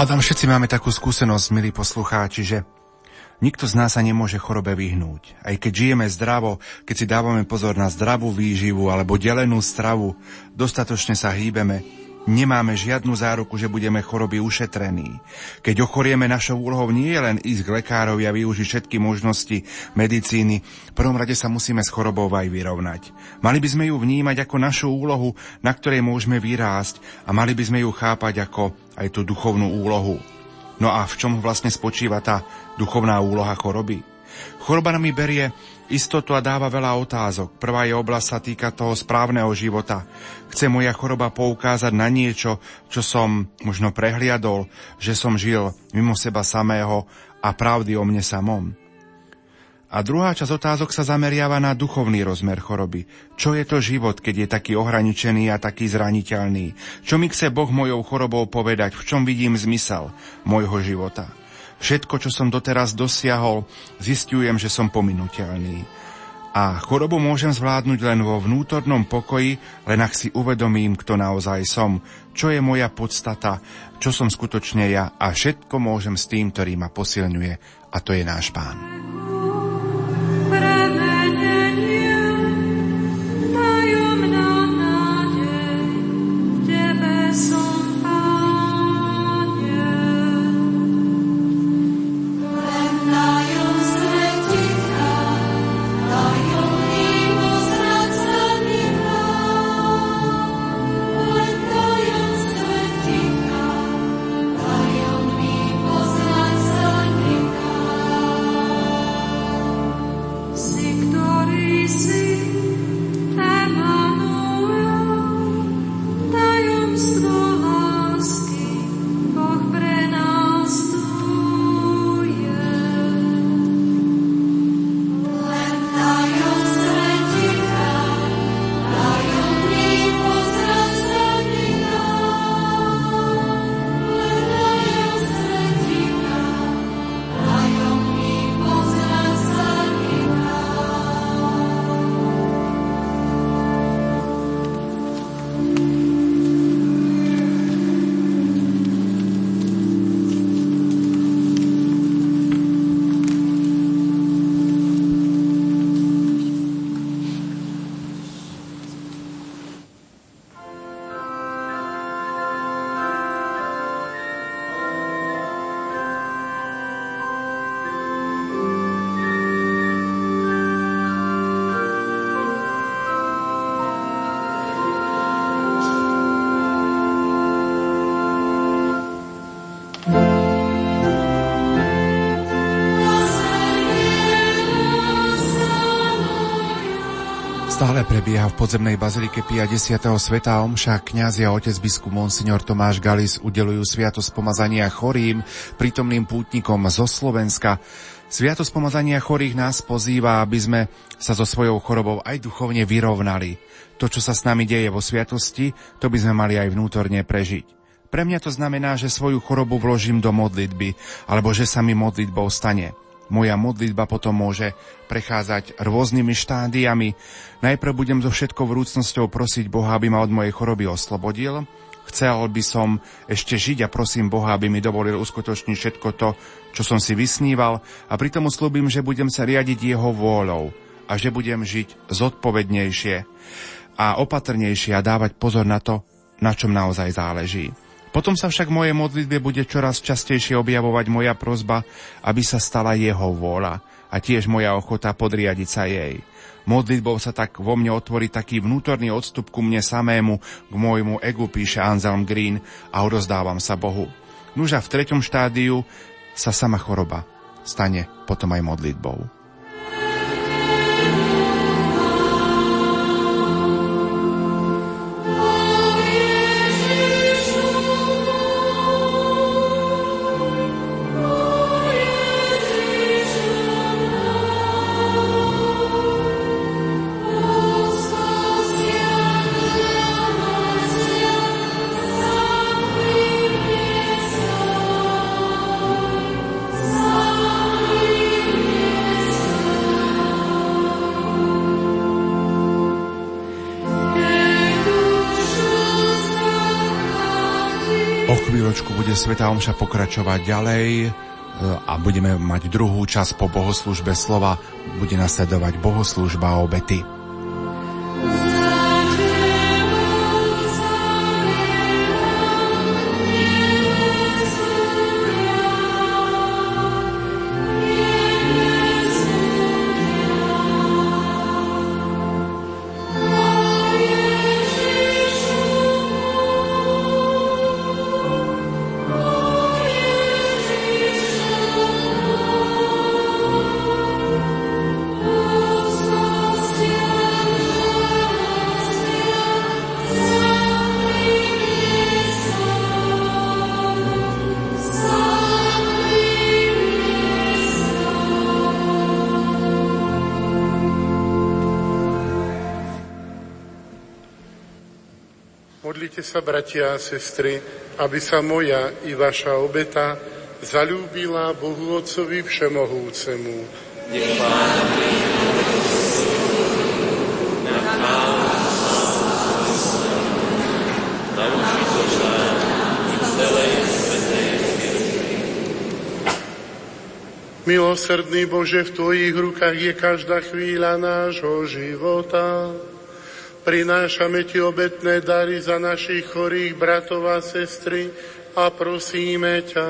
Hádam, všetci máme takú skúsenosť, milí poslucháči, že nikto z nás sa nemôže chorobe vyhnúť. Aj keď žijeme zdravo, keď si dávame pozor na zdravú výživu alebo delenú stravu, dostatočne sa hýbeme, nemáme žiadnu záruku, že budeme choroby ušetrení. Keď ochorieme, našou úlohou nie je len ísť k lekárovi a využiť všetky možnosti medicíny, v prvom rade sa musíme s chorobou aj vyrovnať. Mali by sme ju vnímať ako našu úlohu, na ktorej môžeme vyrásť a mali by sme ju chápať ako aj tú duchovnú úlohu. No a v čom vlastne spočíva tá duchovná úloha choroby? Choroba mi berie istotu a dáva veľa otázok. Prvá je oblasť sa týka toho správneho života. Chce moja choroba poukázať na niečo, čo som možno prehliadol, že som žil mimo seba samého a pravdy o mne samom. A druhá časť otázok sa zameriava na duchovný rozmer choroby. Čo je to život, keď je taký ohraničený a taký zraniteľný? Čo mi chce Boh mojou chorobou povedať? V čom vidím zmysel môjho života? Všetko, čo som doteraz dosiahol, zistujem, že som pominuteľný. A chorobu môžem zvládnuť len vo vnútornom pokoji, len ak si uvedomím, kto naozaj som, čo je moja podstata, čo som skutočne ja a všetko môžem s tým, ktorý ma posilňuje, a to je náš Pán. Podzemnej bazilike Pia 10. sveta omša kňaz a otec biskup Monsignor Tomáš Galis udelujú sviatosť pomazania chorým, prítomným pútnikom zo Slovenska. Sviatosť pomazania chorých nás pozýva, aby sme sa so svojou chorobou aj duchovne vyrovnali. To, čo sa s nami deje vo sviatosti, to by sme mali aj vnútorne prežiť. Pre mňa to znamená, že svoju chorobu vložím do modlitby, alebo že sa mi modlitbou stane. Moja modlitba potom môže prechádzať rôznymi štádiami. Najprv budem so všetkou vrúcnosťou prosiť Boha, aby ma od mojej choroby oslobodil. Chcel by som ešte žiť a prosím Boha, aby mi dovolil uskutočniť všetko to, čo som si vysníval a pritom slúbim, že budem sa riadiť jeho vôľou a že budem žiť zodpovednejšie a opatrnejšie a dávať pozor na to, na čom naozaj záleží. Potom sa však v mojej modlitbe bude čoraz častejšie objavovať moja prozba, aby sa stala jeho vôľa a tiež moja ochota podriadiť sa jej. Modlitbou sa tak vo mne otvorí taký vnútorný odstup ku mne samému, k môjmu egu, píše Anselm Green a odozdávam sa Bohu. Nuža v treťom štádiu sa sama choroba stane potom aj modlitbou. Chvíľočku bude Sveta Omša pokračovať ďalej e, a budeme mať druhú časť po bohoslužbe slova. Bude nasledovať bohoslužba obety. Bratia a sestry, aby sa moja i vaša obeta zalúbila Bohu Otcovi Všemohúcemu. Nech Milosrdný Bože, v Tvojich rukách je každá chvíľa nášho života. Prinášame Ti obetné dary za našich chorých bratov a sestry a prosíme ťa,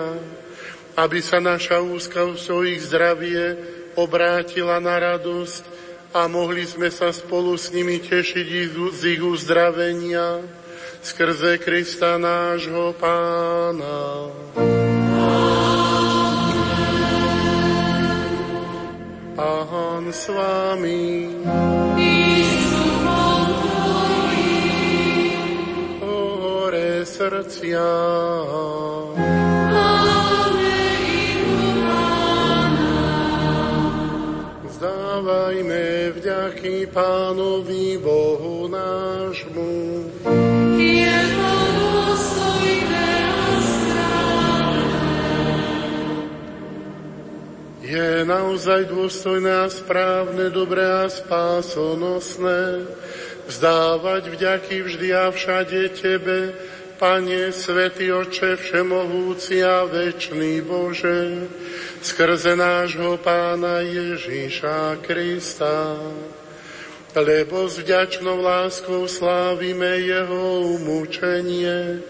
aby sa naša úzkosť o ich zdravie obrátila na radosť a mohli sme sa spolu s nimi tešiť z ich uzdravenia skrze Krista nášho Pána. Pán s vami. Srdcia. Vzdávajme vďaky Pánovi Bohu nášmu. Je naozaj dôstojné a správne, dobré a spásonosné vzdávať vďaky vždy a všade Tebe, Pane, Svetý Oče, Všemohúci a Večný Bože, skrze nášho Pána Ježíša Krista, lebo s vďačnou láskou slávime Jeho umúčenie,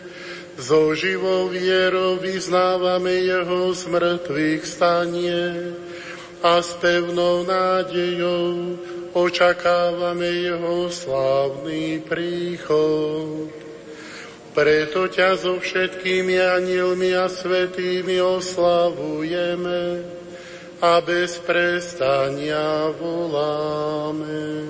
so živou vierou vyznávame Jeho smrtvých stanie a s pevnou nádejou očakávame Jeho slávny príchod. Preto ťa so všetkými anielmi a svetými oslavujeme a bez prestania voláme.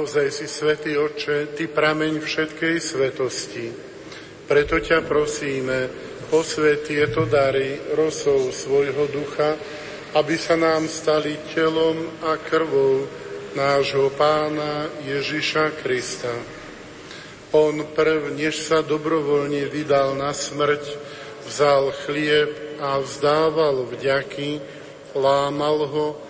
Naozaj si svätý Otče, Ty prameň všetkej svetosti. Preto ťa prosíme, posvet tieto dary rosou svojho ducha, aby sa nám stali telom a krvou nášho pána Ježiša Krista. On prv, než sa dobrovoľne vydal na smrť, vzal chlieb a vzdával vďaky, lámal ho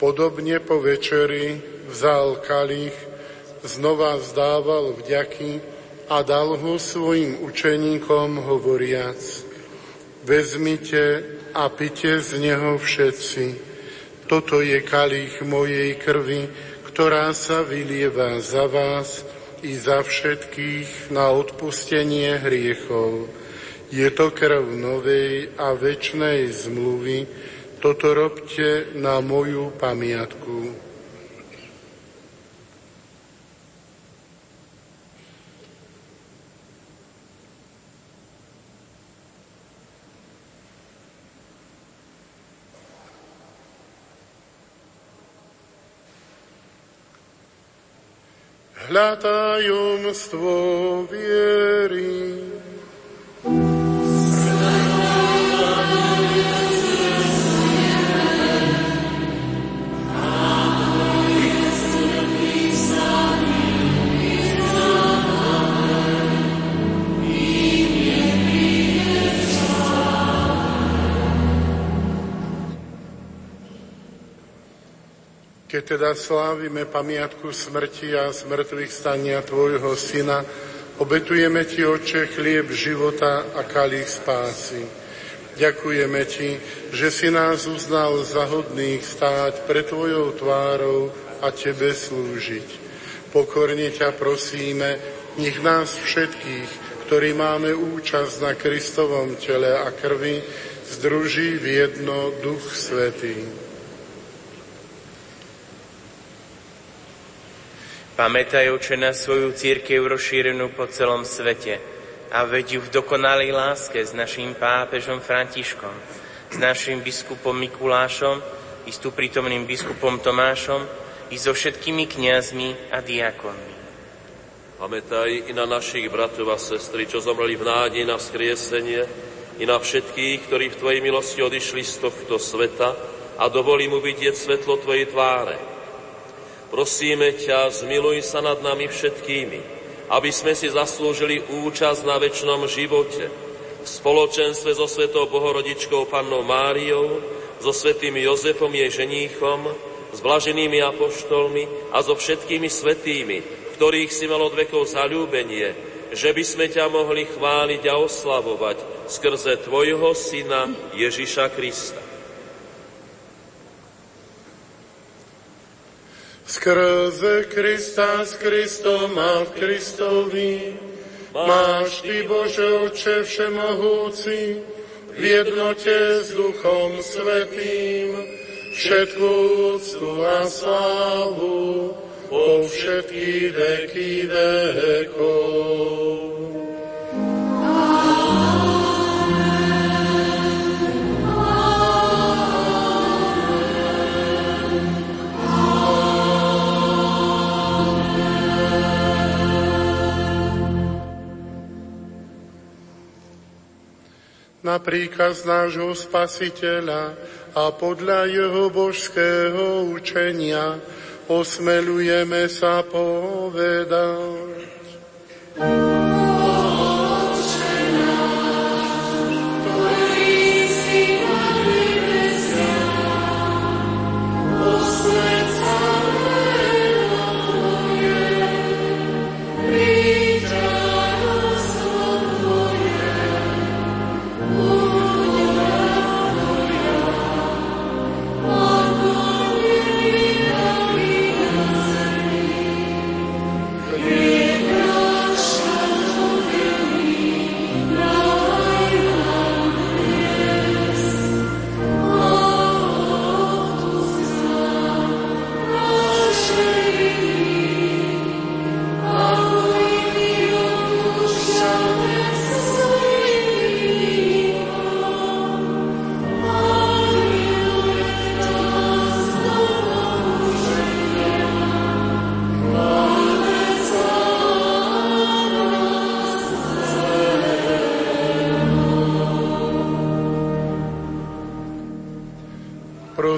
Podobne po večeri vzal kalich, znova vzdával vďaky a dal ho svojim učeníkom hovoriac. Vezmite a pite z neho všetci. Toto je kalich mojej krvi, ktorá sa vylieva za vás i za všetkých na odpustenie hriechov. Je to krv novej a večnej zmluvy, toto robte na moju pamiatku. hľa tajomstvo viery. Keď teda slávime pamiatku smrti a smrtvých stania Tvojho Syna, obetujeme Ti, Oče, chlieb života a kalich spásy. Ďakujeme Ti, že si nás uznal za hodných stáť pre Tvojou tvárou a Tebe slúžiť. Pokorne ťa prosíme, nech nás všetkých, ktorí máme účasť na Kristovom tele a krvi, združí v jedno Duch Svetý. Pamätaj, oče, na svoju církev rozšírenú po celom svete a vedí v dokonalej láske s našim pápežom Františkom, s našim biskupom Mikulášom i s tu prítomným biskupom Tomášom i so všetkými kňazmi a diakonmi. Pamätaj i na našich bratov a sestry, čo zomreli v nádej na skriesenie, i na všetkých, ktorí v Tvojej milosti odišli z tohto sveta a dovolí mu vidieť svetlo Tvojej tváre Prosíme ťa, zmiluj sa nad nami všetkými, aby sme si zaslúžili účasť na väčšnom živote, v spoločenstve so Svetou Bohorodičkou Pannou Máriou, so Svetým Jozefom jej ženíchom, s blaženými apoštolmi a so všetkými svetými, ktorých si mal od vekov zalúbenie, že by sme ťa mohli chváliť a oslavovať skrze Tvojho Syna Ježiša Krista. Skrze Krista s Kristom a v Kristovi máš Ty, Bože Oče Všemohúci, v jednote s Duchom Svetým, všetku úctu a slávu po všetky veky vekov. Na príkaz nášho spasiteľa a podľa jeho božského učenia osmelujeme sa povedať.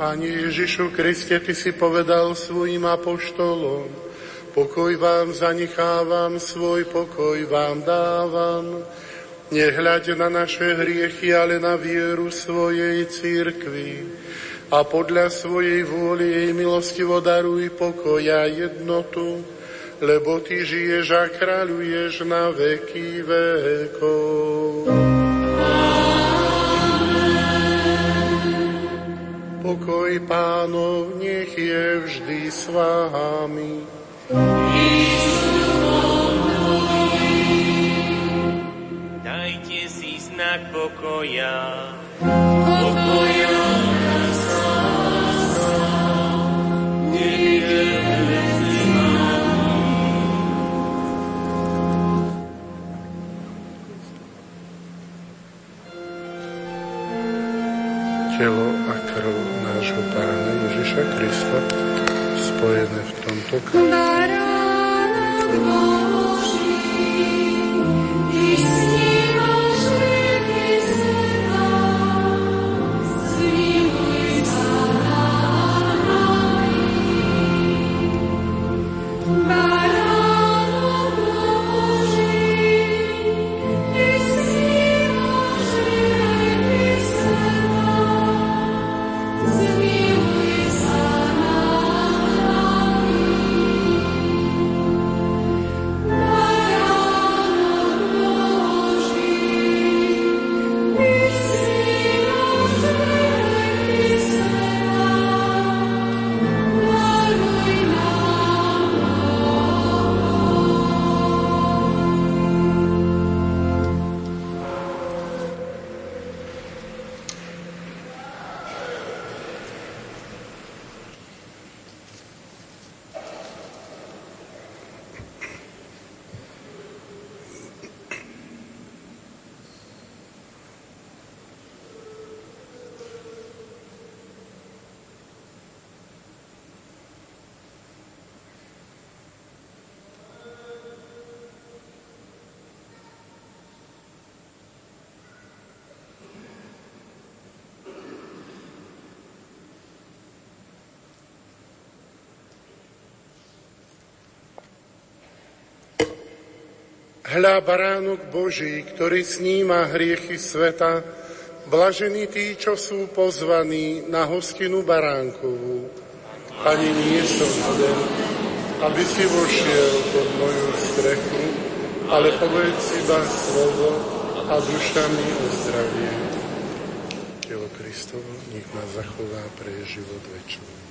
Pane Ježišu Kriste, Ty si povedal svojim apoštolom, pokoj vám zanechávam, svoj pokoj vám dávam. Nehľaď na naše hriechy, ale na vieru svojej církvy a podľa svojej vôly jej milostivo daruj pokoj a jednotu, lebo Ty žiješ a kráľuješ na veky vekov. Pokoj pánov nech je vždy s vámi. Dajte si znak pokoja. Pokoja telo a krv nášho Pána Ježiša Krista spojené v tomto kameň. Hľa baránok Boží, ktorý sníma hriechy sveta, blažení tí, čo sú pozvaní na hostinu baránkovú. Ani nie som hoden, aby si vošiel pod moju strechu, ale povedz iba slovo a duša mi ozdravie. Telo Kristovo nech ma zachová pre život večný.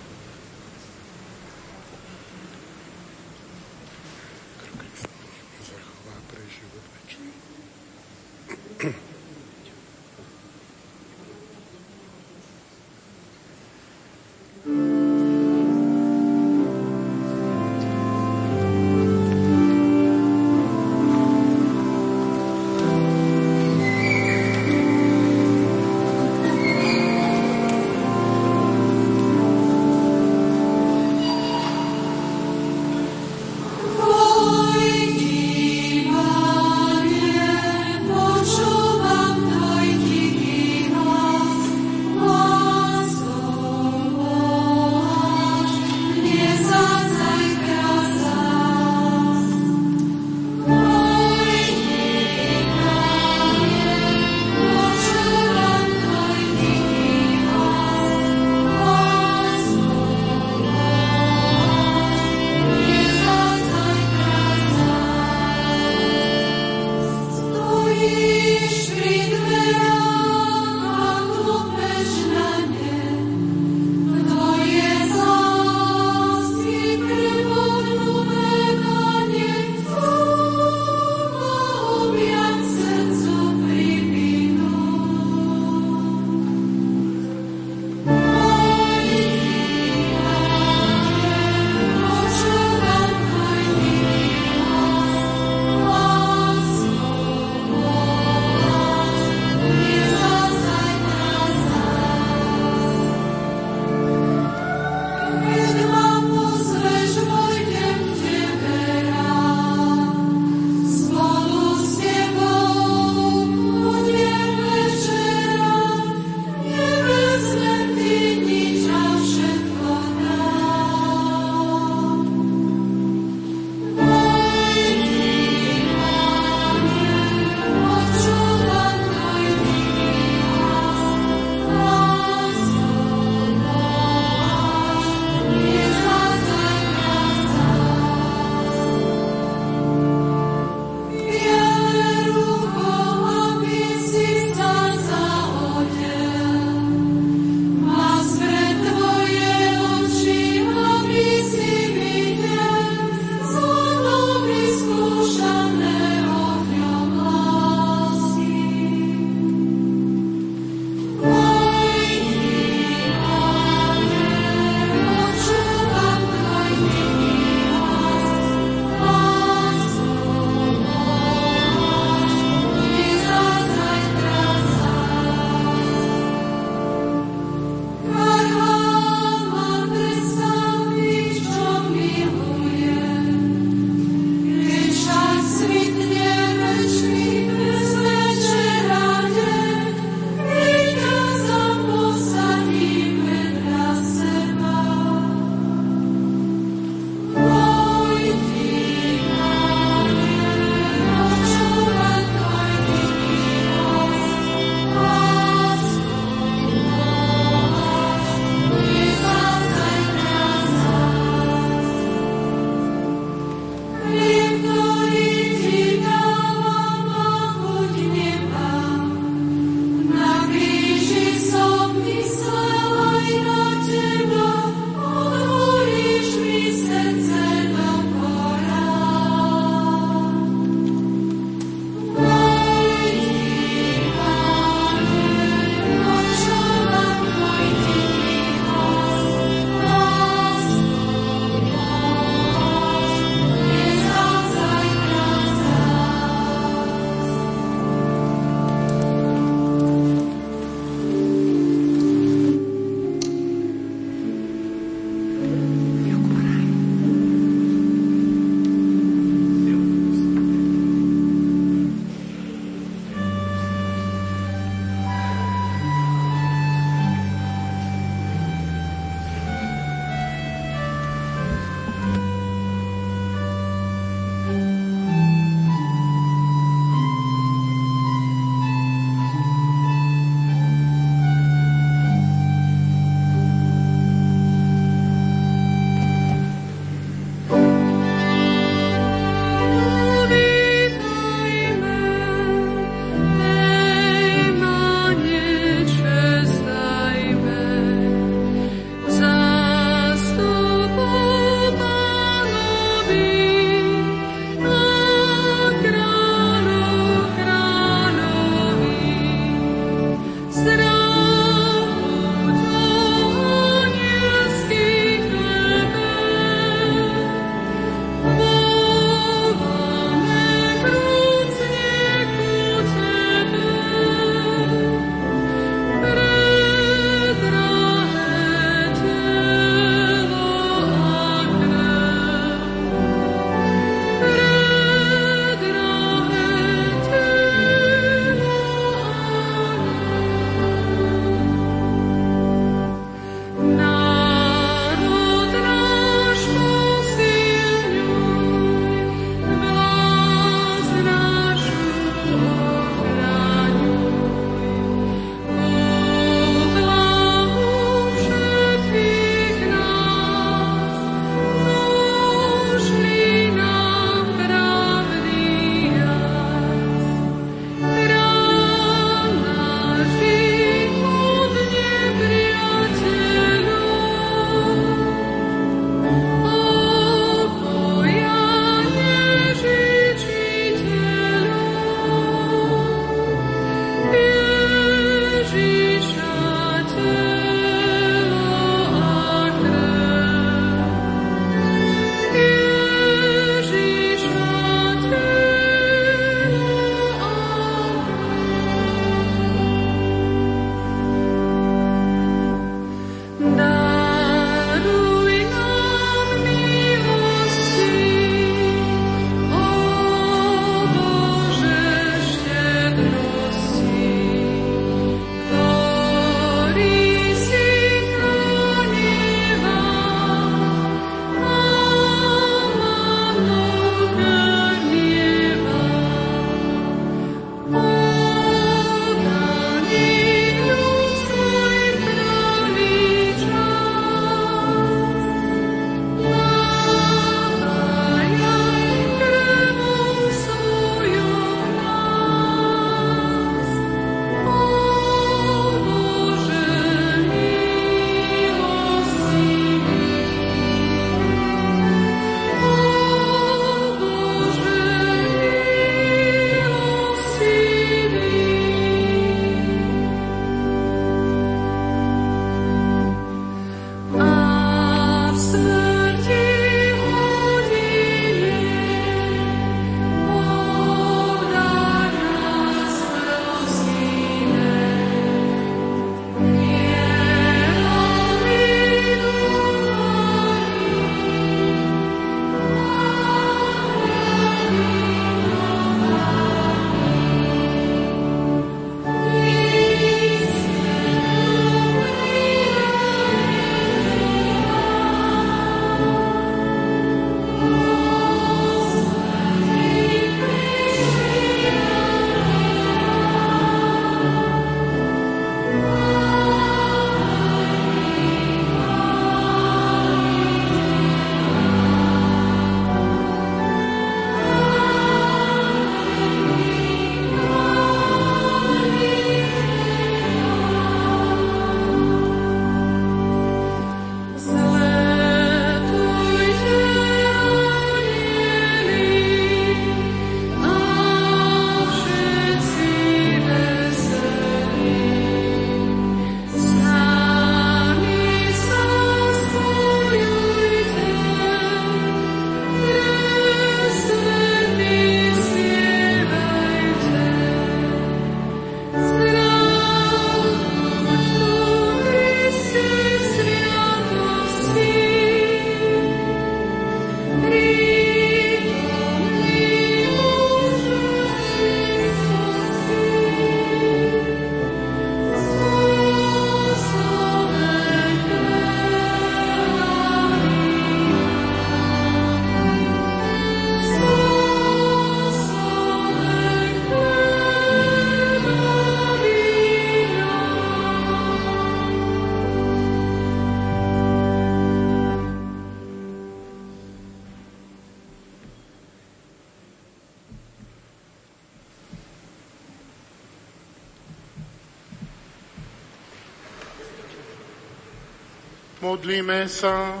Modlíme sa.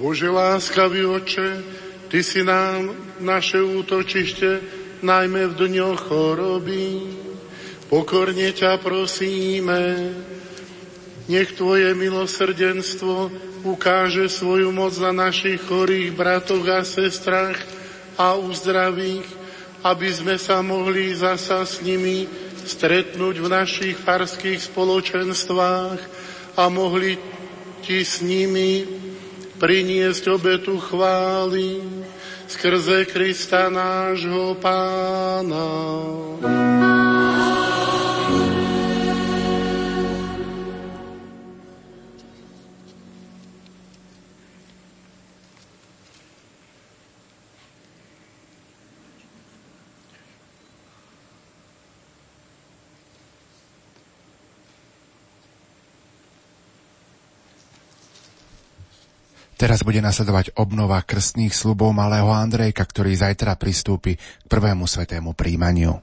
Bože láskavý oče, Ty si nám naše útočište, najmä v dňoch choroby. Pokorne ťa prosíme, nech Tvoje milosrdenstvo ukáže svoju moc na našich chorých bratoch a sestrach a uzdraví aby sme sa mohli zasa s nimi stretnúť v našich farských spoločenstvách a mohli Ti s nimi priniesť obetu chvály skrze Krista nášho Pána. Teraz bude nasledovať obnova krstných slubov malého Andrejka, ktorý zajtra pristúpi k prvému svetému príjmaniu.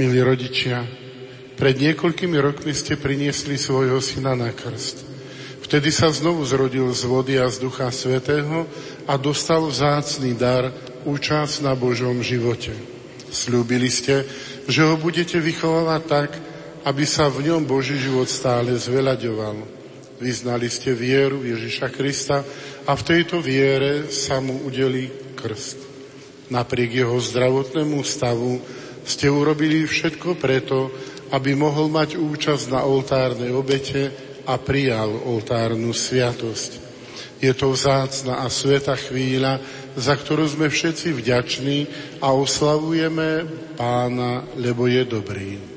Milí rodičia, pred niekoľkými rokmi ste priniesli svojho syna na krst. Vtedy sa znovu zrodil z vody a z Ducha Svetého a dostal vzácný dar účasť na Božom živote. Sľúbili ste, že ho budete vychovávať tak, aby sa v ňom Boží život stále zveľaďoval. Vyznali ste vieru Ježiša Krista a v tejto viere sa mu udeli krst. Napriek jeho zdravotnému stavu ste urobili všetko preto, aby mohol mať účasť na oltárnej obete a prijal oltárnu sviatosť. Je to vzácna a sveta chvíľa, za ktorú sme všetci vďační a oslavujeme pána, lebo je dobrý.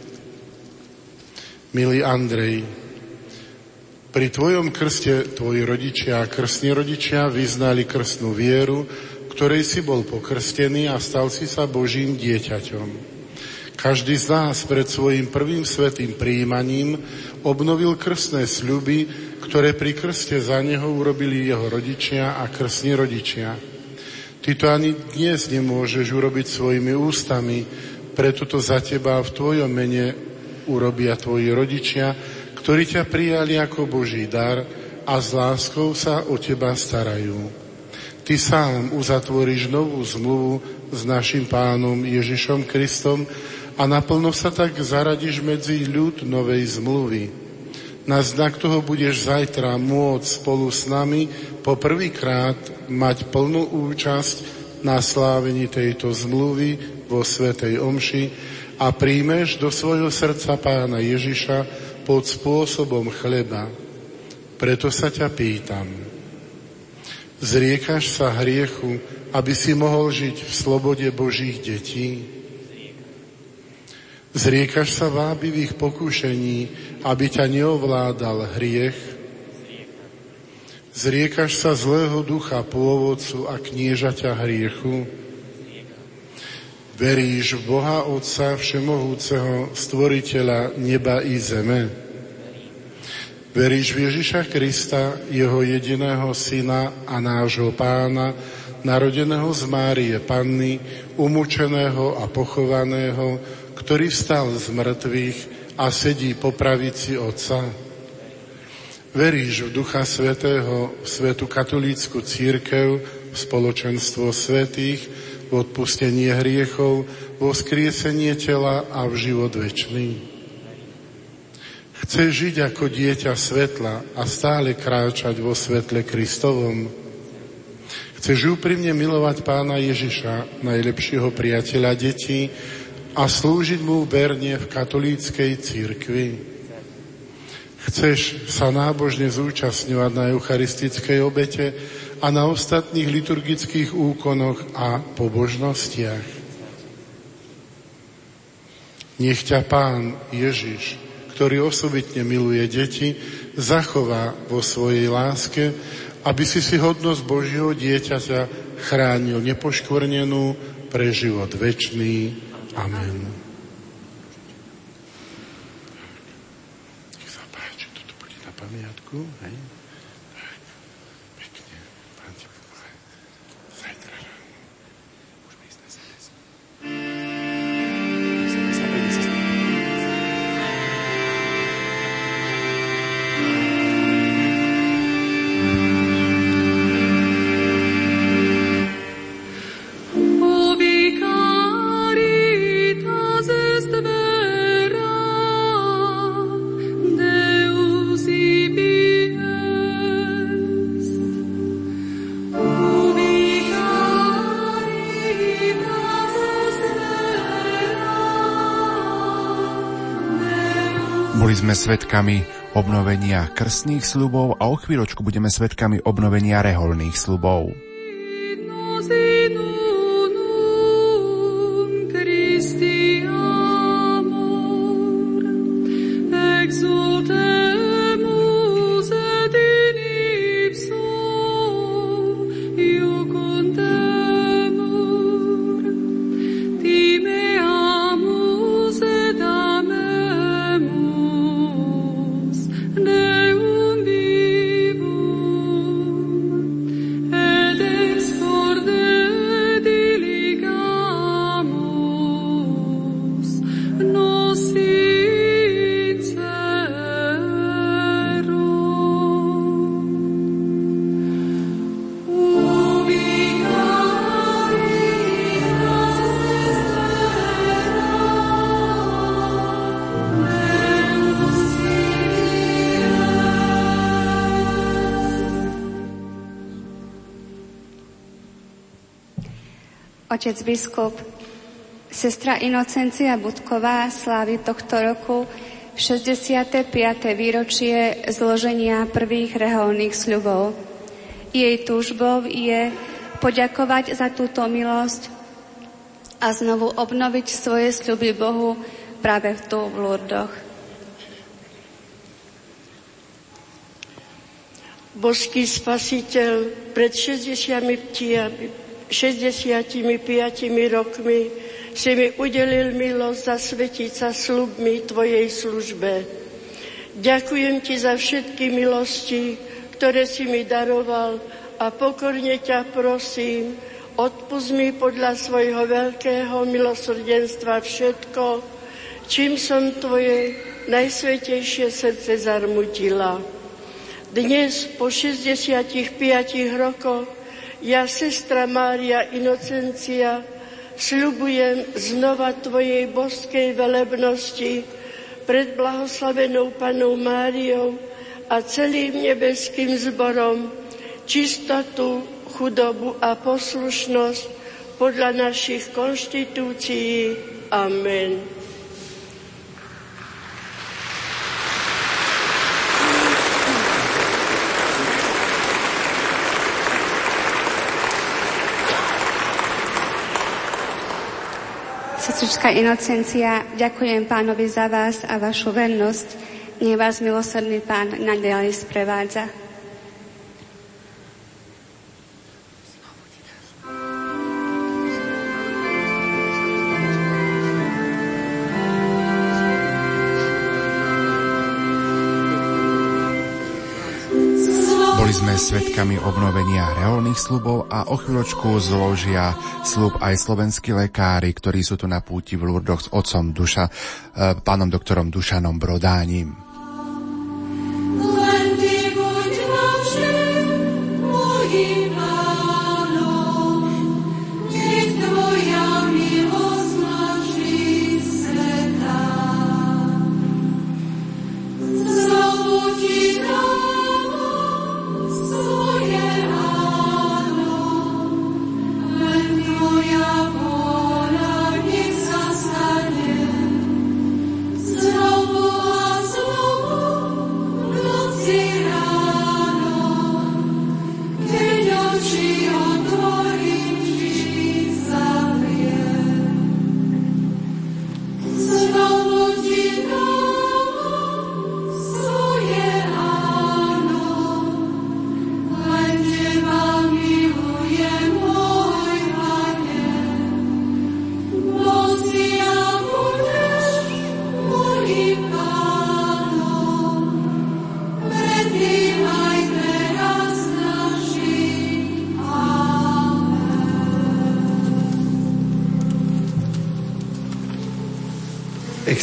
Milý Andrej, pri tvojom krste tvoji rodičia a krstní rodičia vyznali krstnú vieru, ktorej si bol pokrstený a stal si sa Božím dieťaťom. Každý z nás pred svojim prvým svetým príjmaním obnovil krstné sľuby, ktoré pri krste za neho urobili jeho rodičia a krstní rodičia. Ty to ani dnes nemôžeš urobiť svojimi ústami, preto to za teba v tvojom mene urobia tvoji rodičia, ktorí ťa prijali ako Boží dar a s láskou sa o teba starajú. Ty sám uzatvoríš novú zmluvu s našim pánom Ježišom Kristom a naplno sa tak zaradíš medzi ľud novej zmluvy. Na znak toho budeš zajtra môcť spolu s nami poprvýkrát mať plnú účasť na slávení tejto zmluvy vo Svetej Omši, a príjmeš do svojho srdca pána Ježiša pod spôsobom chleba. Preto sa ťa pýtam. Zriekaš sa hriechu, aby si mohol žiť v slobode Božích detí? Zriekaš sa vábivých pokušení, aby ťa neovládal hriech? Zriekaš sa zlého ducha pôvodcu a kniežaťa hriechu? Veríš v Boha Otca Všemohúceho, Stvoriteľa neba i zeme? Veríš v Ježiša Krista, Jeho jediného Syna a nášho Pána, narodeného z Márie Panny, umúčeného a pochovaného, ktorý vstal z mŕtvych a sedí po pravici Otca? Veríš v Ducha Svetého, v Svetu katolícku církev, v spoločenstvo svetých, v odpustenie hriechov, vo skriesenie tela a v život väčší. Chceš žiť ako dieťa svetla a stále kráčať vo svetle Kristovom. Chceš úprimne milovať pána Ježiša, najlepšieho priateľa detí, a slúžiť mu verne v katolíckej církvi. Chceš sa nábožne zúčastňovať na eucharistickej obete a na ostatných liturgických úkonoch a pobožnostiach. Nech ťa Pán Ježiš, ktorý osobitne miluje deti, zachová vo svojej láske, aby si si hodnosť Božieho dieťaťa chránil nepoškvrnenú pre život večný. Amen. Nech sa páči, toto bude na pamiatku. Hej? Sme svetkami obnovenia krstných slubov a o chvíľočku budeme svetkami obnovenia reholných slubov. Biskup. Sestra Inocencia Budková slávi tohto roku 65. výročie zloženia prvých reholných sľubov. Jej túžbou je poďakovať za túto milosť a znovu obnoviť svoje sľuby Bohu práve tu v Lurdoch. Božský spasiteľ pred 60 65 rokmi si mi udelil milosť zasvetiť sa slubmi Tvojej službe. Ďakujem Ti za všetky milosti, ktoré si mi daroval a pokorne ťa prosím, odpust mi podľa svojho veľkého milosrdenstva všetko, čím som Tvoje najsvetejšie srdce zarmutila. Dnes, po 65 rokoch, ja, sestra Mária Inocencia, sľubujem znova Tvojej boskej velebnosti pred blahoslavenou Panou Máriou a celým nebeským zborom čistotu, chudobu a poslušnosť podľa našich konštitúcií. Amen. Sestrička Inocencia, ďakujem pánovi za vás a vašu vernosť. Nech vás milosrdný pán nadalej sprevádza. Svetkami obnovenia reálnych slubov a o chvíľočku zložia slub aj slovenskí lekári, ktorí sú tu na púti v Lurdoch s otcom Duša, eh, pánom doktorom Dušanom Brodánim.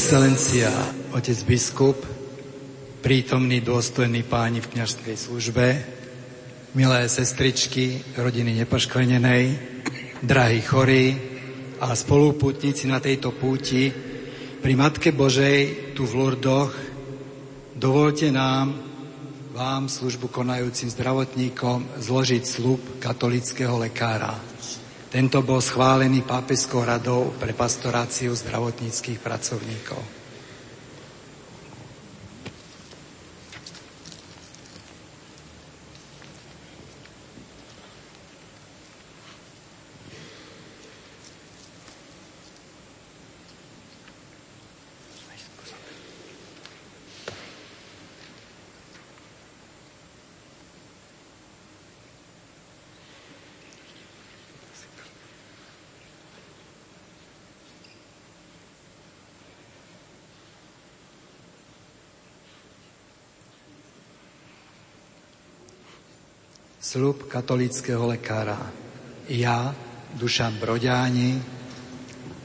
Excelencia, otec biskup, prítomný dôstojný páni v kniažskej službe, milé sestričky rodiny nepoškvrnenej, drahí chorí a spolupútnici na tejto púti, pri Matke Božej tu v Lurdoch, dovolte nám, vám, službu konajúcim zdravotníkom, zložiť slub katolického lekára. Tento bol schválený pápeskou radou pre pastoráciu zdravotníckých pracovníkov. Slub katolického lekára. Ja, Dušan Broďáni.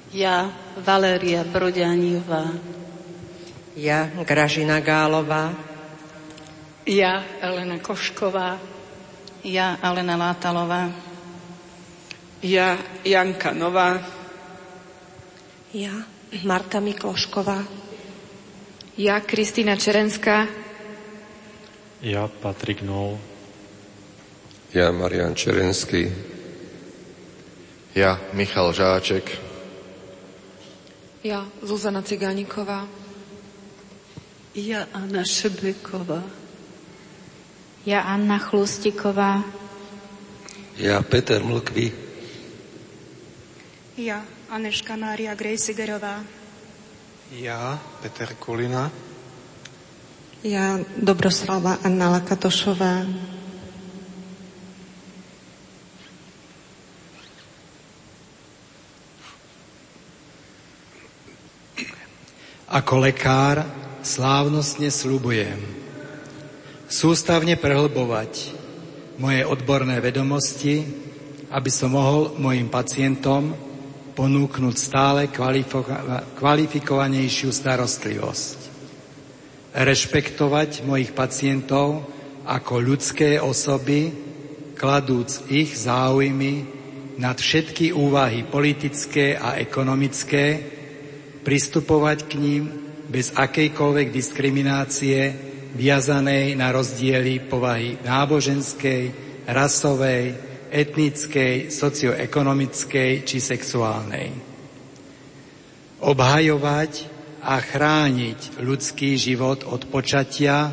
Ja, Valéria Broďániová. Ja, Gražina Gálová. Ja, Elena Košková. Ja, Alena Látalová. Ja, Janka Nová. Ja, Marta Miklošková. Ja, Kristýna Čerenská. Ja, Patrik Nol. Ja, Marian Čerenský. Ja, Michal Žáček. Ja, Zuzana Cigániková. Ja, Anna Šebeková. Ja, Anna Chlustiková. Ja, Peter Mlkvý. Ja, Aneška Mária Grejsigerová. Ja, Peter Kulina. Ja, Dobroslava Anna Lakatošová. Ako lekár slávnostne slubujem sústavne prehlbovať moje odborné vedomosti, aby som mohol mojim pacientom ponúknuť stále kvalifikovanejšiu starostlivosť. Rešpektovať mojich pacientov ako ľudské osoby, kladúc ich záujmy nad všetky úvahy politické a ekonomické, pristupovať k ním bez akejkoľvek diskriminácie viazanej na rozdiely povahy náboženskej, rasovej, etnickej, socioekonomickej či sexuálnej. Obhajovať a chrániť ľudský život od počatia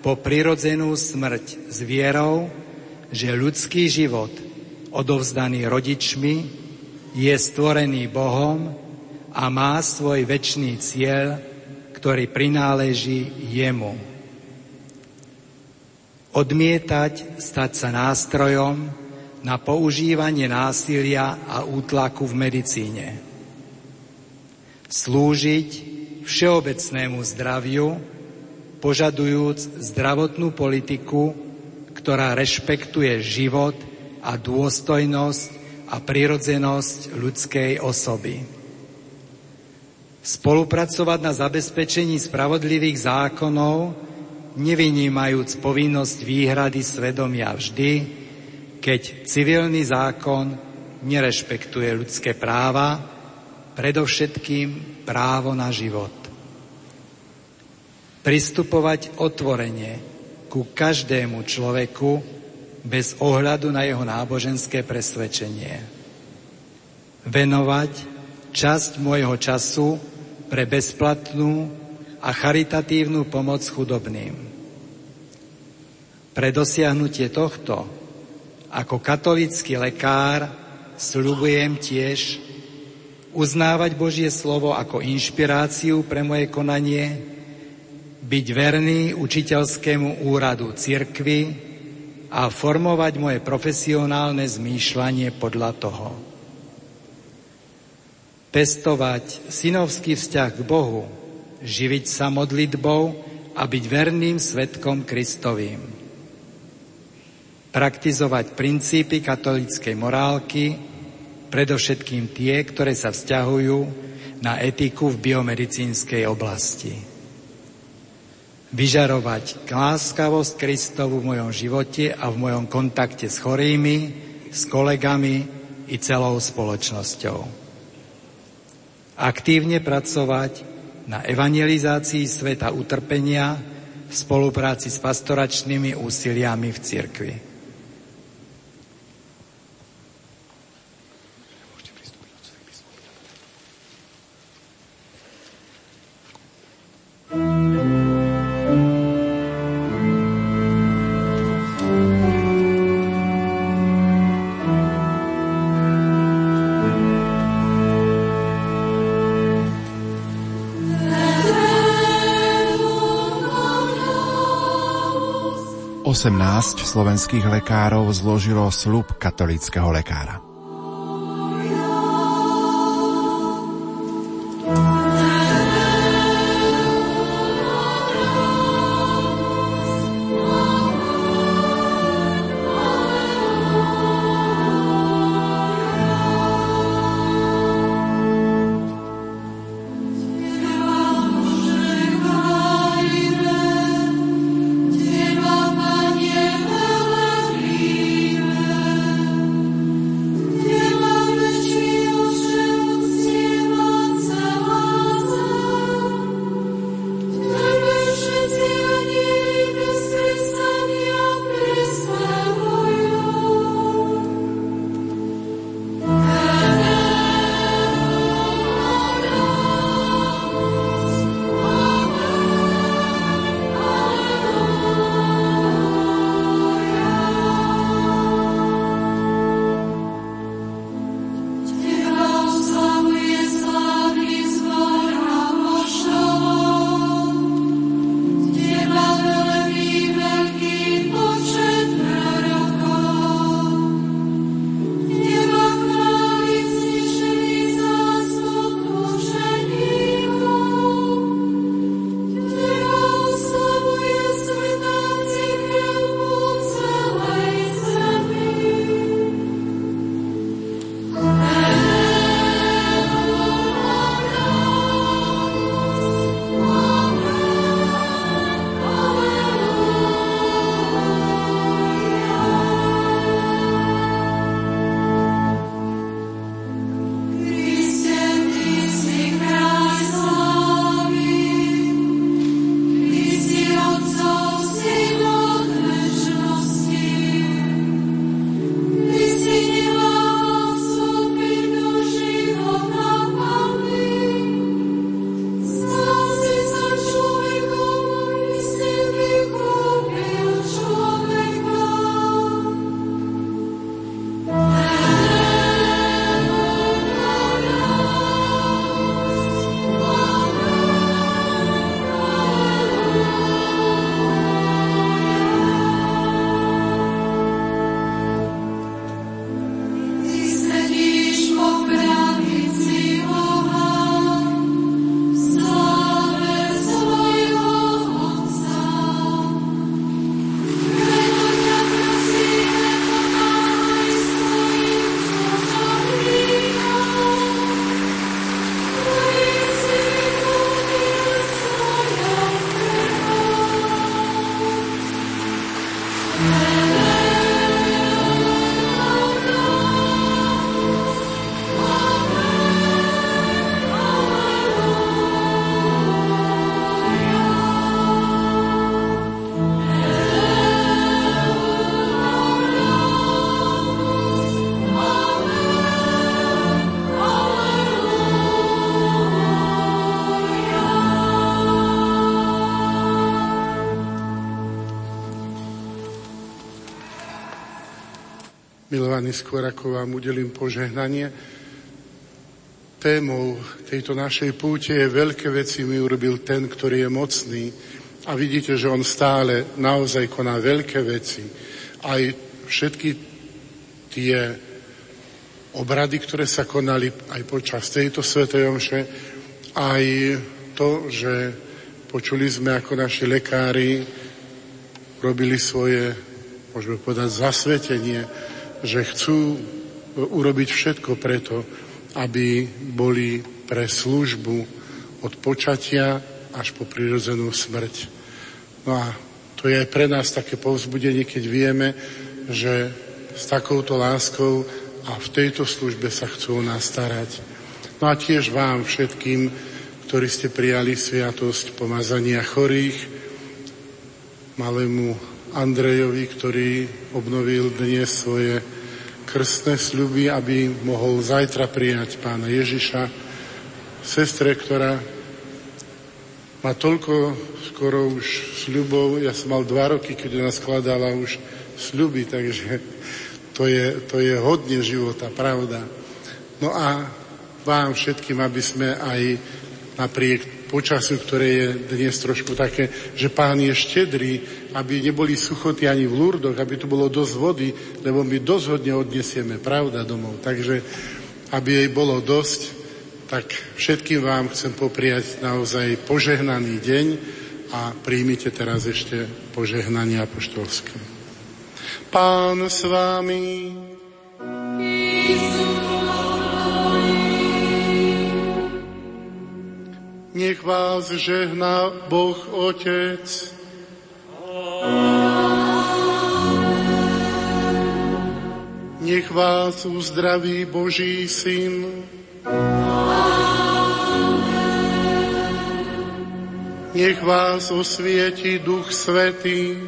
po prirodzenú smrť s vierou, že ľudský život odovzdaný rodičmi je stvorený Bohom a má svoj väčší cieľ, ktorý prináleží jemu. Odmietať stať sa nástrojom na používanie násilia a útlaku v medicíne. Slúžiť všeobecnému zdraviu, požadujúc zdravotnú politiku, ktorá rešpektuje život a dôstojnosť a prirodzenosť ľudskej osoby spolupracovať na zabezpečení spravodlivých zákonov, nevynímajúc povinnosť výhrady svedomia vždy, keď civilný zákon nerešpektuje ľudské práva, predovšetkým právo na život. Pristupovať otvorene ku každému človeku bez ohľadu na jeho náboženské presvedčenie. Venovať časť môjho času pre bezplatnú a charitatívnu pomoc chudobným. Pre dosiahnutie tohto ako katolický lekár slubujem tiež uznávať Božie slovo ako inšpiráciu pre moje konanie, byť verný učiteľskému úradu cirkvy a formovať moje profesionálne zmýšľanie podľa toho pestovať synovský vzťah k Bohu, živiť sa modlitbou a byť verným svetkom Kristovým. Praktizovať princípy katolíckej morálky, predovšetkým tie, ktoré sa vzťahujú na etiku v biomedicínskej oblasti. Vyžarovať láskavosť Kristovu v mojom živote a v mojom kontakte s chorými, s kolegami i celou spoločnosťou aktívne pracovať na evangelizácii sveta utrpenia v spolupráci s pastoračnými úsiliami v cirkvi. Slovenských lekárov zložilo slub katolického lekára. Milovaný skôr ako vám udelím požehnanie, témou tejto našej púte je veľké veci mi urobil ten, ktorý je mocný. A vidíte, že on stále naozaj koná veľké veci. Aj všetky tie obrady, ktoré sa konali aj počas tejto svetej omše, aj to, že počuli sme, ako naši lekári robili svoje, môžeme povedať, zasvetenie, že chcú urobiť všetko preto, aby boli pre službu od počatia až po prirodzenú smrť. No a to je aj pre nás také povzbudenie, keď vieme, že s takouto láskou a v tejto službe sa chcú o nás starať. No a tiež vám všetkým, ktorí ste prijali sviatosť pomazania chorých, malému Andrejovi, ktorý obnovil dnes svoje krstné sľuby, aby mohol zajtra prijať pána Ježiša, sestre, ktorá má toľko skoro už sľubov. Ja som mal dva roky, keď ona skladala už sľuby, takže to je, to je hodne života, pravda. No a vám všetkým, aby sme aj napriek počasiu, ktoré je dnes trošku také, že pán je štedrý, aby neboli suchoty ani v Lurdoch, aby tu bolo dosť vody, lebo my dosť hodne odnesieme, pravda, domov. Takže, aby jej bolo dosť, tak všetkým vám chcem popriať naozaj požehnaný deň a príjmite teraz ešte požehnanie apoštolské. Pán s vámi. Nech vás žehná Boh Otec, Nech vás uzdraví Boží Syn. Nech vás osvieti Duch Svetý.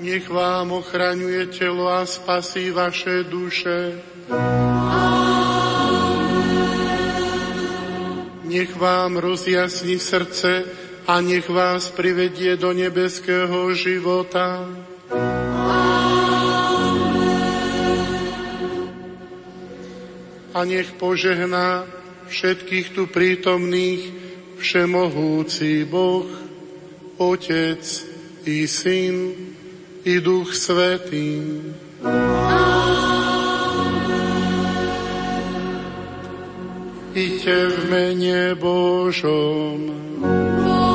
Nech vám ochraňuje telo a spasí vaše duše. Nech vám rozjasní srdce a nech vás privedie do nebeského života. A nech požehná všetkých tu prítomných všemohúci Boh, Otec i Syn i Duch Svetý. Amen. Iďte v mene Božom. Milí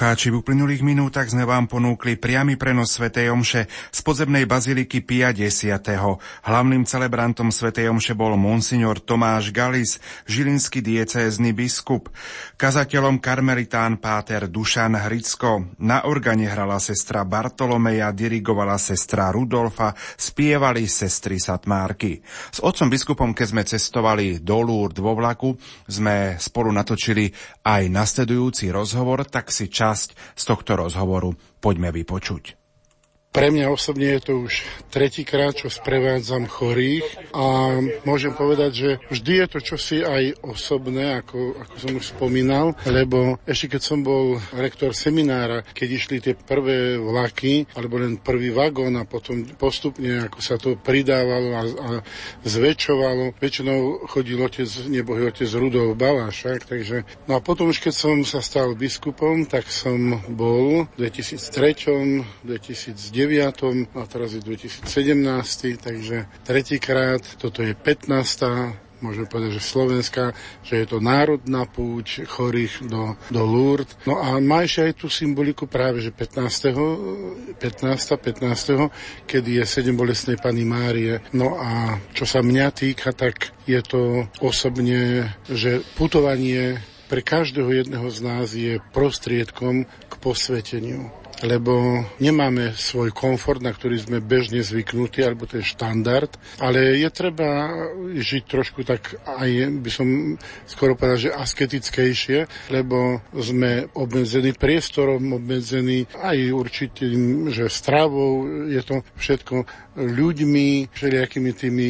poslucháči, v uplynulých minútach sme vám ponúkli priamy prenos Sv. Omše z podzemnej baziliky Pia X. Hlavným celebrantom Sv. Omše bol monsignor Tomáš Galis, žilinský diecézny biskup. Kazateľom karmelitán páter Dušan Hricko. Na organe hrala sestra Bartolomeja, dirigovala sestra Rudolfa, spievali sestry Satmárky. S otcom biskupom, keď sme cestovali do Lourdes vo vlaku, sme spolu natočili aj nasledujúci rozhovor, tak si časť z tohto rozhovoru poďme vypočuť. Pre mňa osobne je to už tretíkrát, čo sprevádzam chorých a môžem povedať, že vždy je to čosi aj osobné, ako, ako som už spomínal, lebo ešte keď som bol rektor seminára, keď išli tie prvé vlaky, alebo len prvý vagón a potom postupne, ako sa to pridávalo a, a zväčšovalo, väčšinou chodil otec, nebohý otec Rudolf Balášak, takže no a potom už keď som sa stal biskupom, tak som bol v 2003, 2009 a teraz je 2017, takže tretíkrát, toto je 15 môžeme povedať, že Slovenska, že je to národná púč chorých do, do Lourdes. No a má ešte aj tú symboliku práve, že 15. 15. 15. kedy je sedem bolestnej Pany Márie. No a čo sa mňa týka, tak je to osobne, že putovanie pre každého jedného z nás je prostriedkom k posveteniu lebo nemáme svoj komfort, na ktorý sme bežne zvyknutí, alebo to je štandard, ale je treba žiť trošku tak aj, by som skoro povedal, že asketickejšie, lebo sme obmedzení priestorom, obmedzení aj určitým, že stravou, je to všetko ľuďmi, všelijakými tými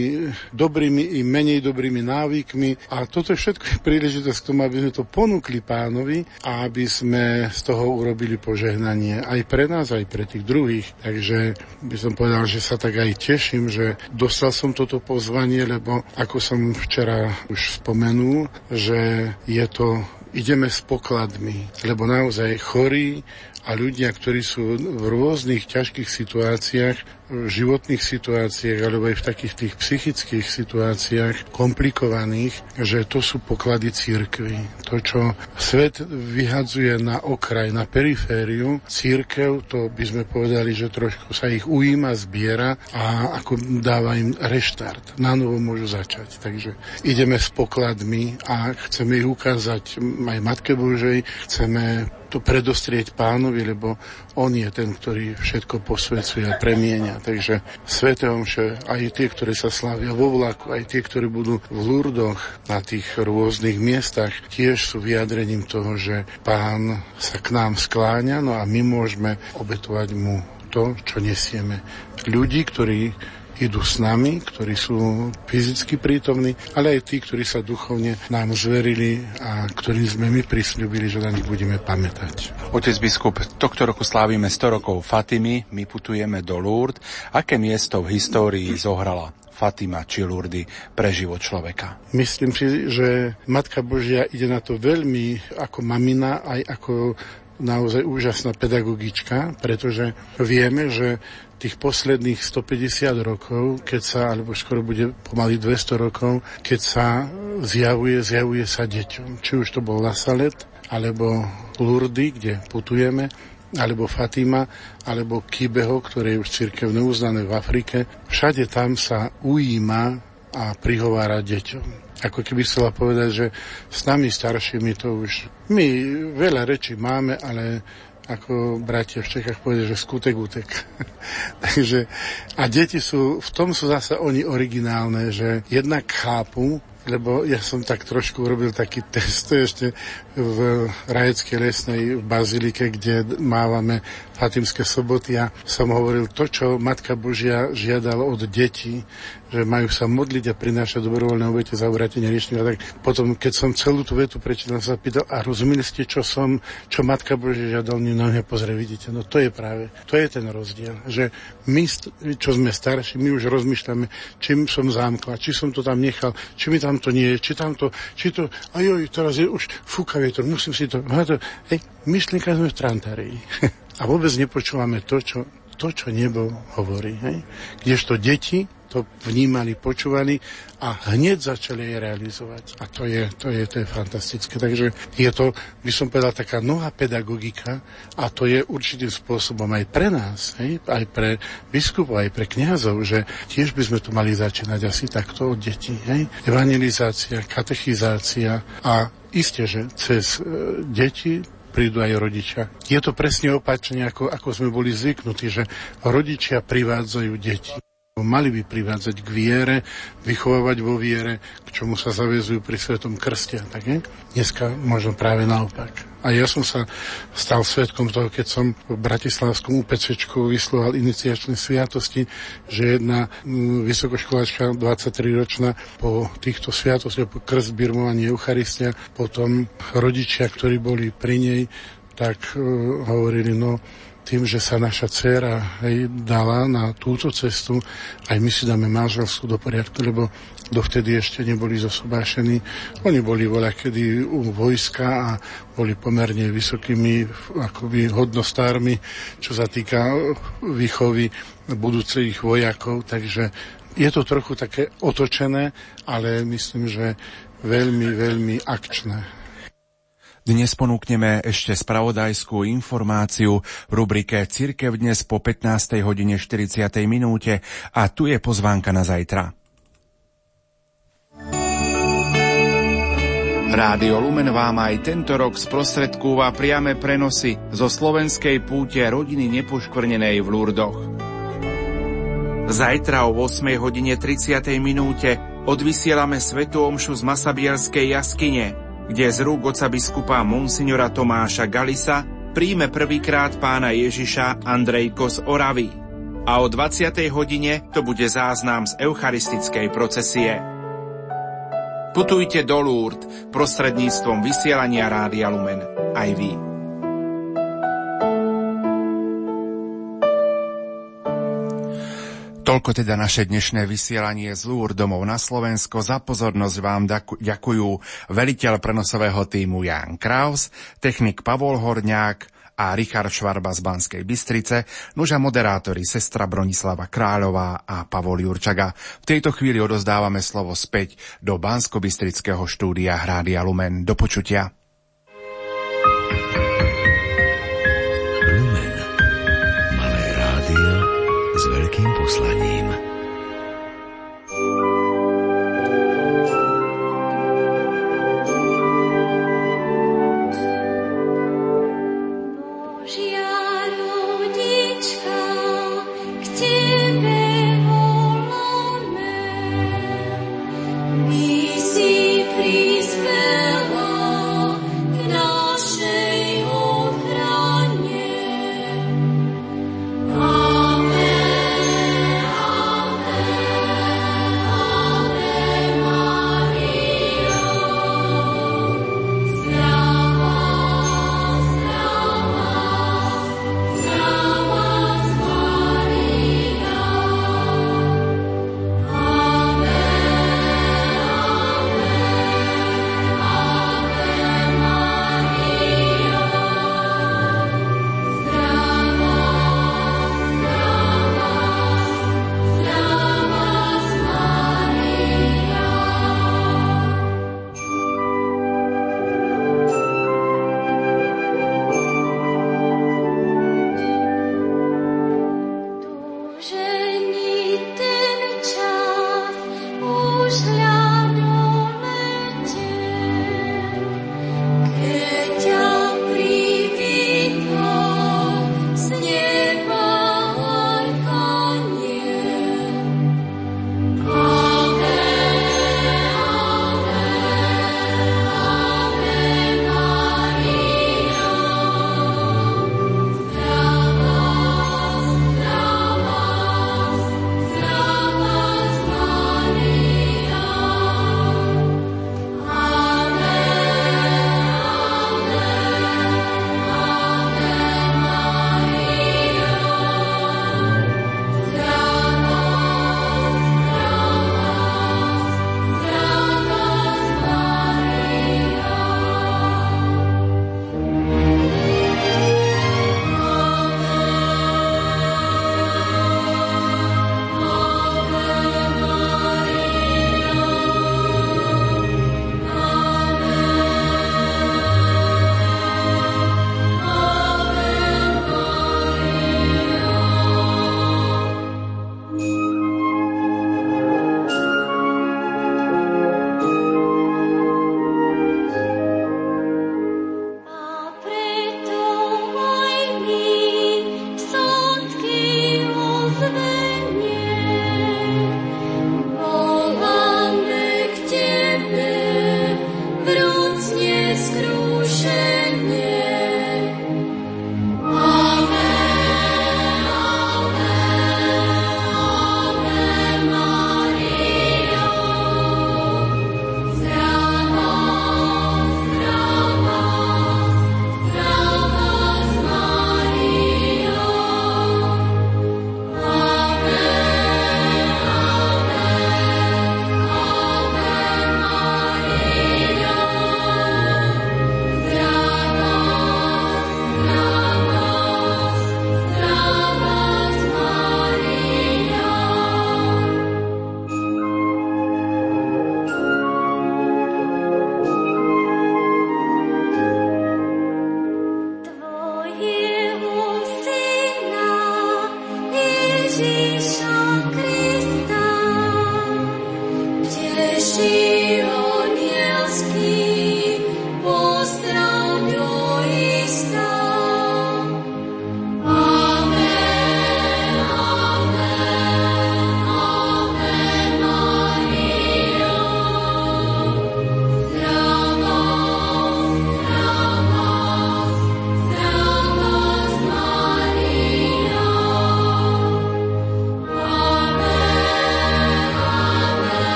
dobrými i menej dobrými návykmi a toto je všetko príležitosť k tomu, aby sme to ponúkli pánovi a aby sme z toho urobili požehnanie aj pre nás, aj pre tých druhých. Takže by som povedal, že sa tak aj teším, že dostal som toto pozvanie, lebo ako som včera už spomenul, že je to ideme s pokladmi, lebo naozaj chorí a ľudia, ktorí sú v rôznych ťažkých situáciách, životných situáciách alebo aj v takých tých psychických situáciách komplikovaných, že to sú poklady církvy. To, čo svet vyhadzuje na okraj, na perifériu, církev, to by sme povedali, že trošku sa ich ujíma, zbiera a ako dáva im reštart. Na novo môžu začať. Takže ideme s pokladmi a chceme ich ukázať aj Matke Božej, chceme to predostrieť pánovi, lebo on je ten, ktorý všetko posvedcuje a premienia. Takže Svete Omše, aj tie, ktoré sa slavia vo vlaku, aj tie, ktorí budú v Lurdoch na tých rôznych miestach, tiež sú vyjadrením toho, že pán sa k nám skláňa, no a my môžeme obetovať mu to, čo nesieme. Ľudí, ktorí idú s nami, ktorí sú fyzicky prítomní, ale aj tí, ktorí sa duchovne nám zverili a ktorým sme my prislúbili, že na nich budeme pamätať. Otec biskup, tohto roku slávime 100 rokov Fatimy, my putujeme do Lourdes. Aké miesto v histórii zohrala Fatima či Lourdes pre život človeka? Myslím si, že Matka Božia ide na to veľmi ako mamina, aj ako naozaj úžasná pedagogička, pretože vieme, že tých posledných 150 rokov, keď sa, alebo skoro bude pomaly 200 rokov, keď sa zjavuje, zjavuje sa deťom. Či už to bol Lasalet, alebo Lurdy, kde putujeme, alebo Fatima, alebo Kibeho, ktoré je už cirkevne uznané v Afrike. Všade tam sa ujíma a prihovára deťom. Ako keby chcela povedať, že s nami staršími to už... My veľa rečí máme, ale ako bratia v Čechách povedia, že skutek utek. Takže, a deti sú, v tom sú zase oni originálne, že jednak chápu, lebo ja som tak trošku urobil taký test ešte v Rajeckej lesnej Bazilike, kde mávame Fatimské soboty a som hovoril to, čo Matka Božia žiadala od detí, že majú sa modliť a prinášať dobrovoľné obete za obrátenie riešenia. Tak potom, keď som celú tú vetu prečítal, sa pýtal, a rozumeli ste, čo som, čo Matka Božia žiadal, na mňa pozrie, vidíte, no to je práve, to je ten rozdiel, že my, čo sme starší, my už rozmýšľame, čím som zámkla, či som to tam nechal, či mi tam to nie je, či tam to, či to, ajoj, teraz je už fúka vietor, musím si to, hej, myšlienka sme v trantárii. a vôbec nepočúvame to, čo, to, čo nebo hovorí. Hej? Kdežto deti to vnímali, počúvali a hneď začali jej realizovať. A to je, to je, to je fantastické. Takže je to, by som povedal, taká nová pedagogika a to je určitým spôsobom aj pre nás, hej? aj pre biskupov, aj pre kňazov, že tiež by sme tu mali začínať asi takto od detí. Hej? Evangelizácia, katechizácia a isté, že cez e, deti prídu aj rodičia. Je to presne opačne, ako, ako sme boli zvyknutí, že rodičia privádzajú deti. Mali by privádzať k viere, vychovávať vo viere, k čomu sa zavezujú pri Svetom krste. Tak nie? Dneska možno práve naopak. A ja som sa stal svetkom toho, keď som v Bratislavskom UPCčku vysloval iniciačné sviatosti, že jedna mm, vysokoškoláčka 23-ročná po týchto sviatostiach, po krst, birmovanie Eucharistia, potom rodičia, ktorí boli pri nej, tak uh, hovorili, no tým, že sa naša dcéra hej, dala na túto cestu, aj my si dáme manželstvo do poriadku, lebo dovtedy ešte neboli zosobášení. Oni boli voľa kedy u vojska a boli pomerne vysokými akoby hodnostármi, čo sa týka výchovy budúcich vojakov, takže je to trochu také otočené, ale myslím, že veľmi, veľmi akčné. Dnes ponúkneme ešte spravodajskú informáciu v rubrike Cirkev dnes po 15. hodine 40. minúte a tu je pozvánka na zajtra. Rádio Lumen vám aj tento rok sprostredkúva priame prenosy zo slovenskej púte rodiny nepoškvrnenej v Lurdoch. Zajtra o 8 hodine 30. minúte odvysielame Svetu Omšu z Masabielskej jaskyne, kde z rúk oca biskupa Monsignora Tomáša Galisa príjme prvýkrát pána Ježiša Andrejko z Oravy. A o 20. hodine to bude záznam z eucharistickej procesie. Putujte do Lourdes prostredníctvom vysielania Rádia Lumen. Aj vy. Toľko teda naše dnešné vysielanie z Lúr domov na Slovensko. Za pozornosť vám ďakujú veliteľ prenosového týmu Jan Kraus, technik Pavol Horňák a Richard Švarba z Banskej Bystrice, noža moderátori sestra Bronislava Kráľová a Pavol Jurčaga. V tejto chvíli odozdávame slovo späť do Bansko-Bystrického štúdia Hrádia Lumen. Do počutia. poslaním.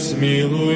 смилуй.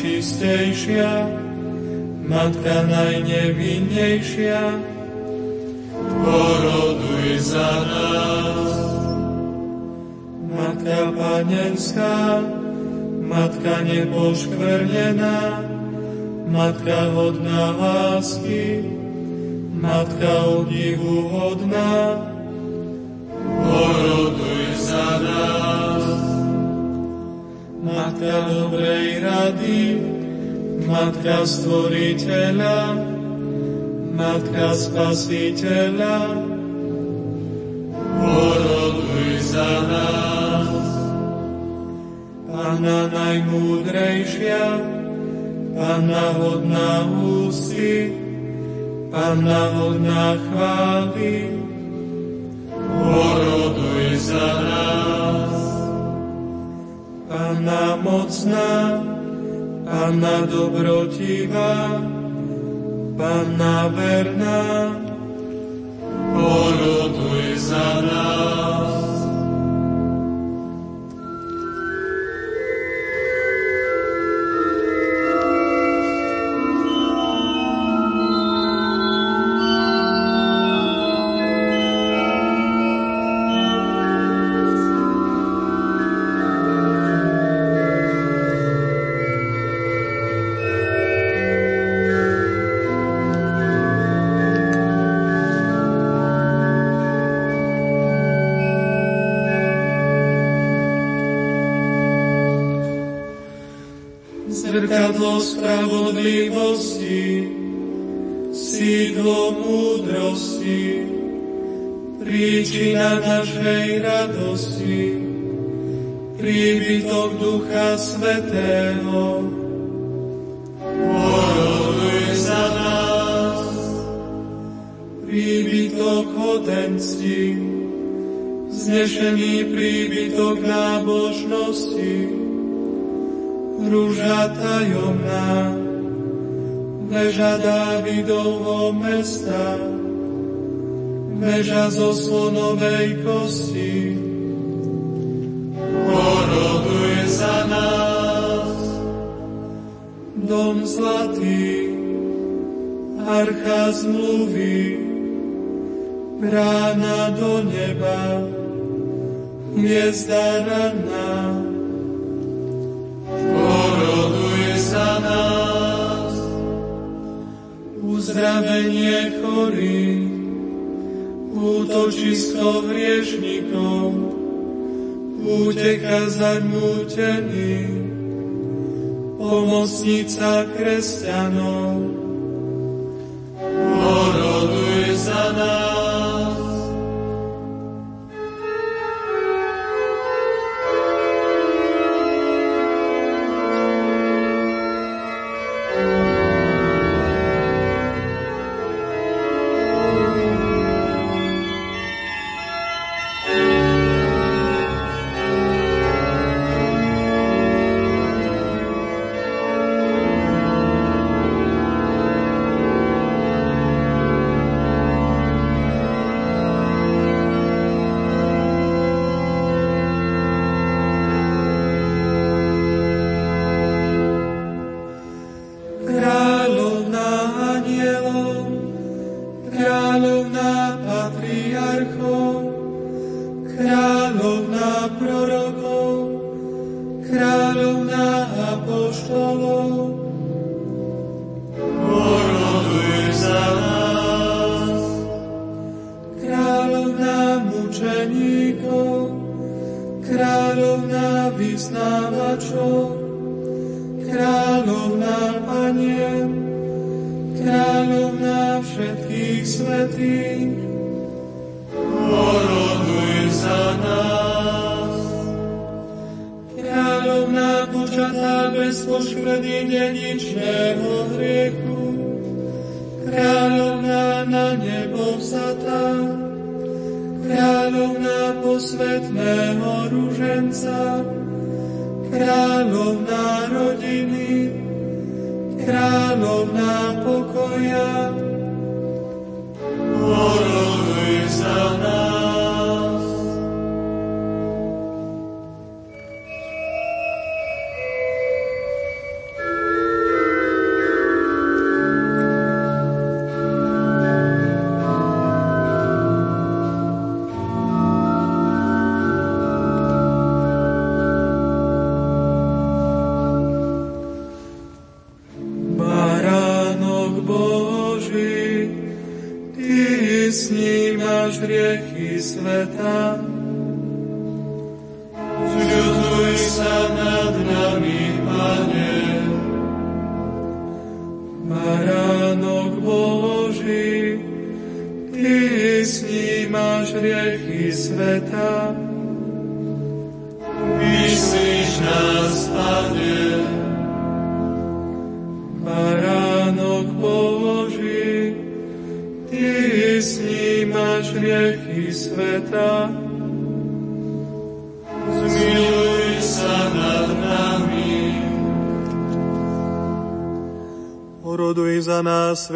najčistejšia, Matka najnevinnejšia, poroduj za nás. Matka panenská, Matka nepoškvrnená, Matka hodná a Matka Stvoriteľa, Matka Spasiteľa, Panna verná,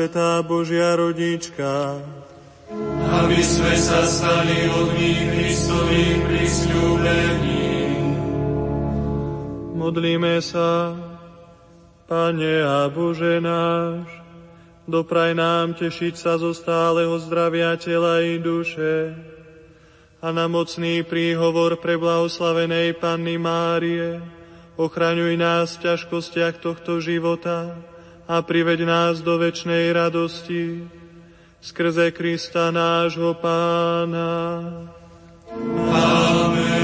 Svetá Božia rodička, aby sme sa stali hodní Kristových prisľúbení. Modlíme sa, Pane a Bože náš, dopraj nám tešiť sa zo stáleho zdravia tela i duše a na mocný príhovor pre blahoslavenej Panny Márie, ochraňuj nás v ťažkostiach tohto života, a priveď nás do večnej radosti skrze Krista nášho Pána. Amen.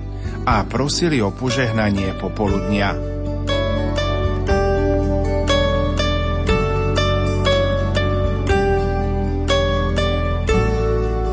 a prosili o požehnanie popoludnia.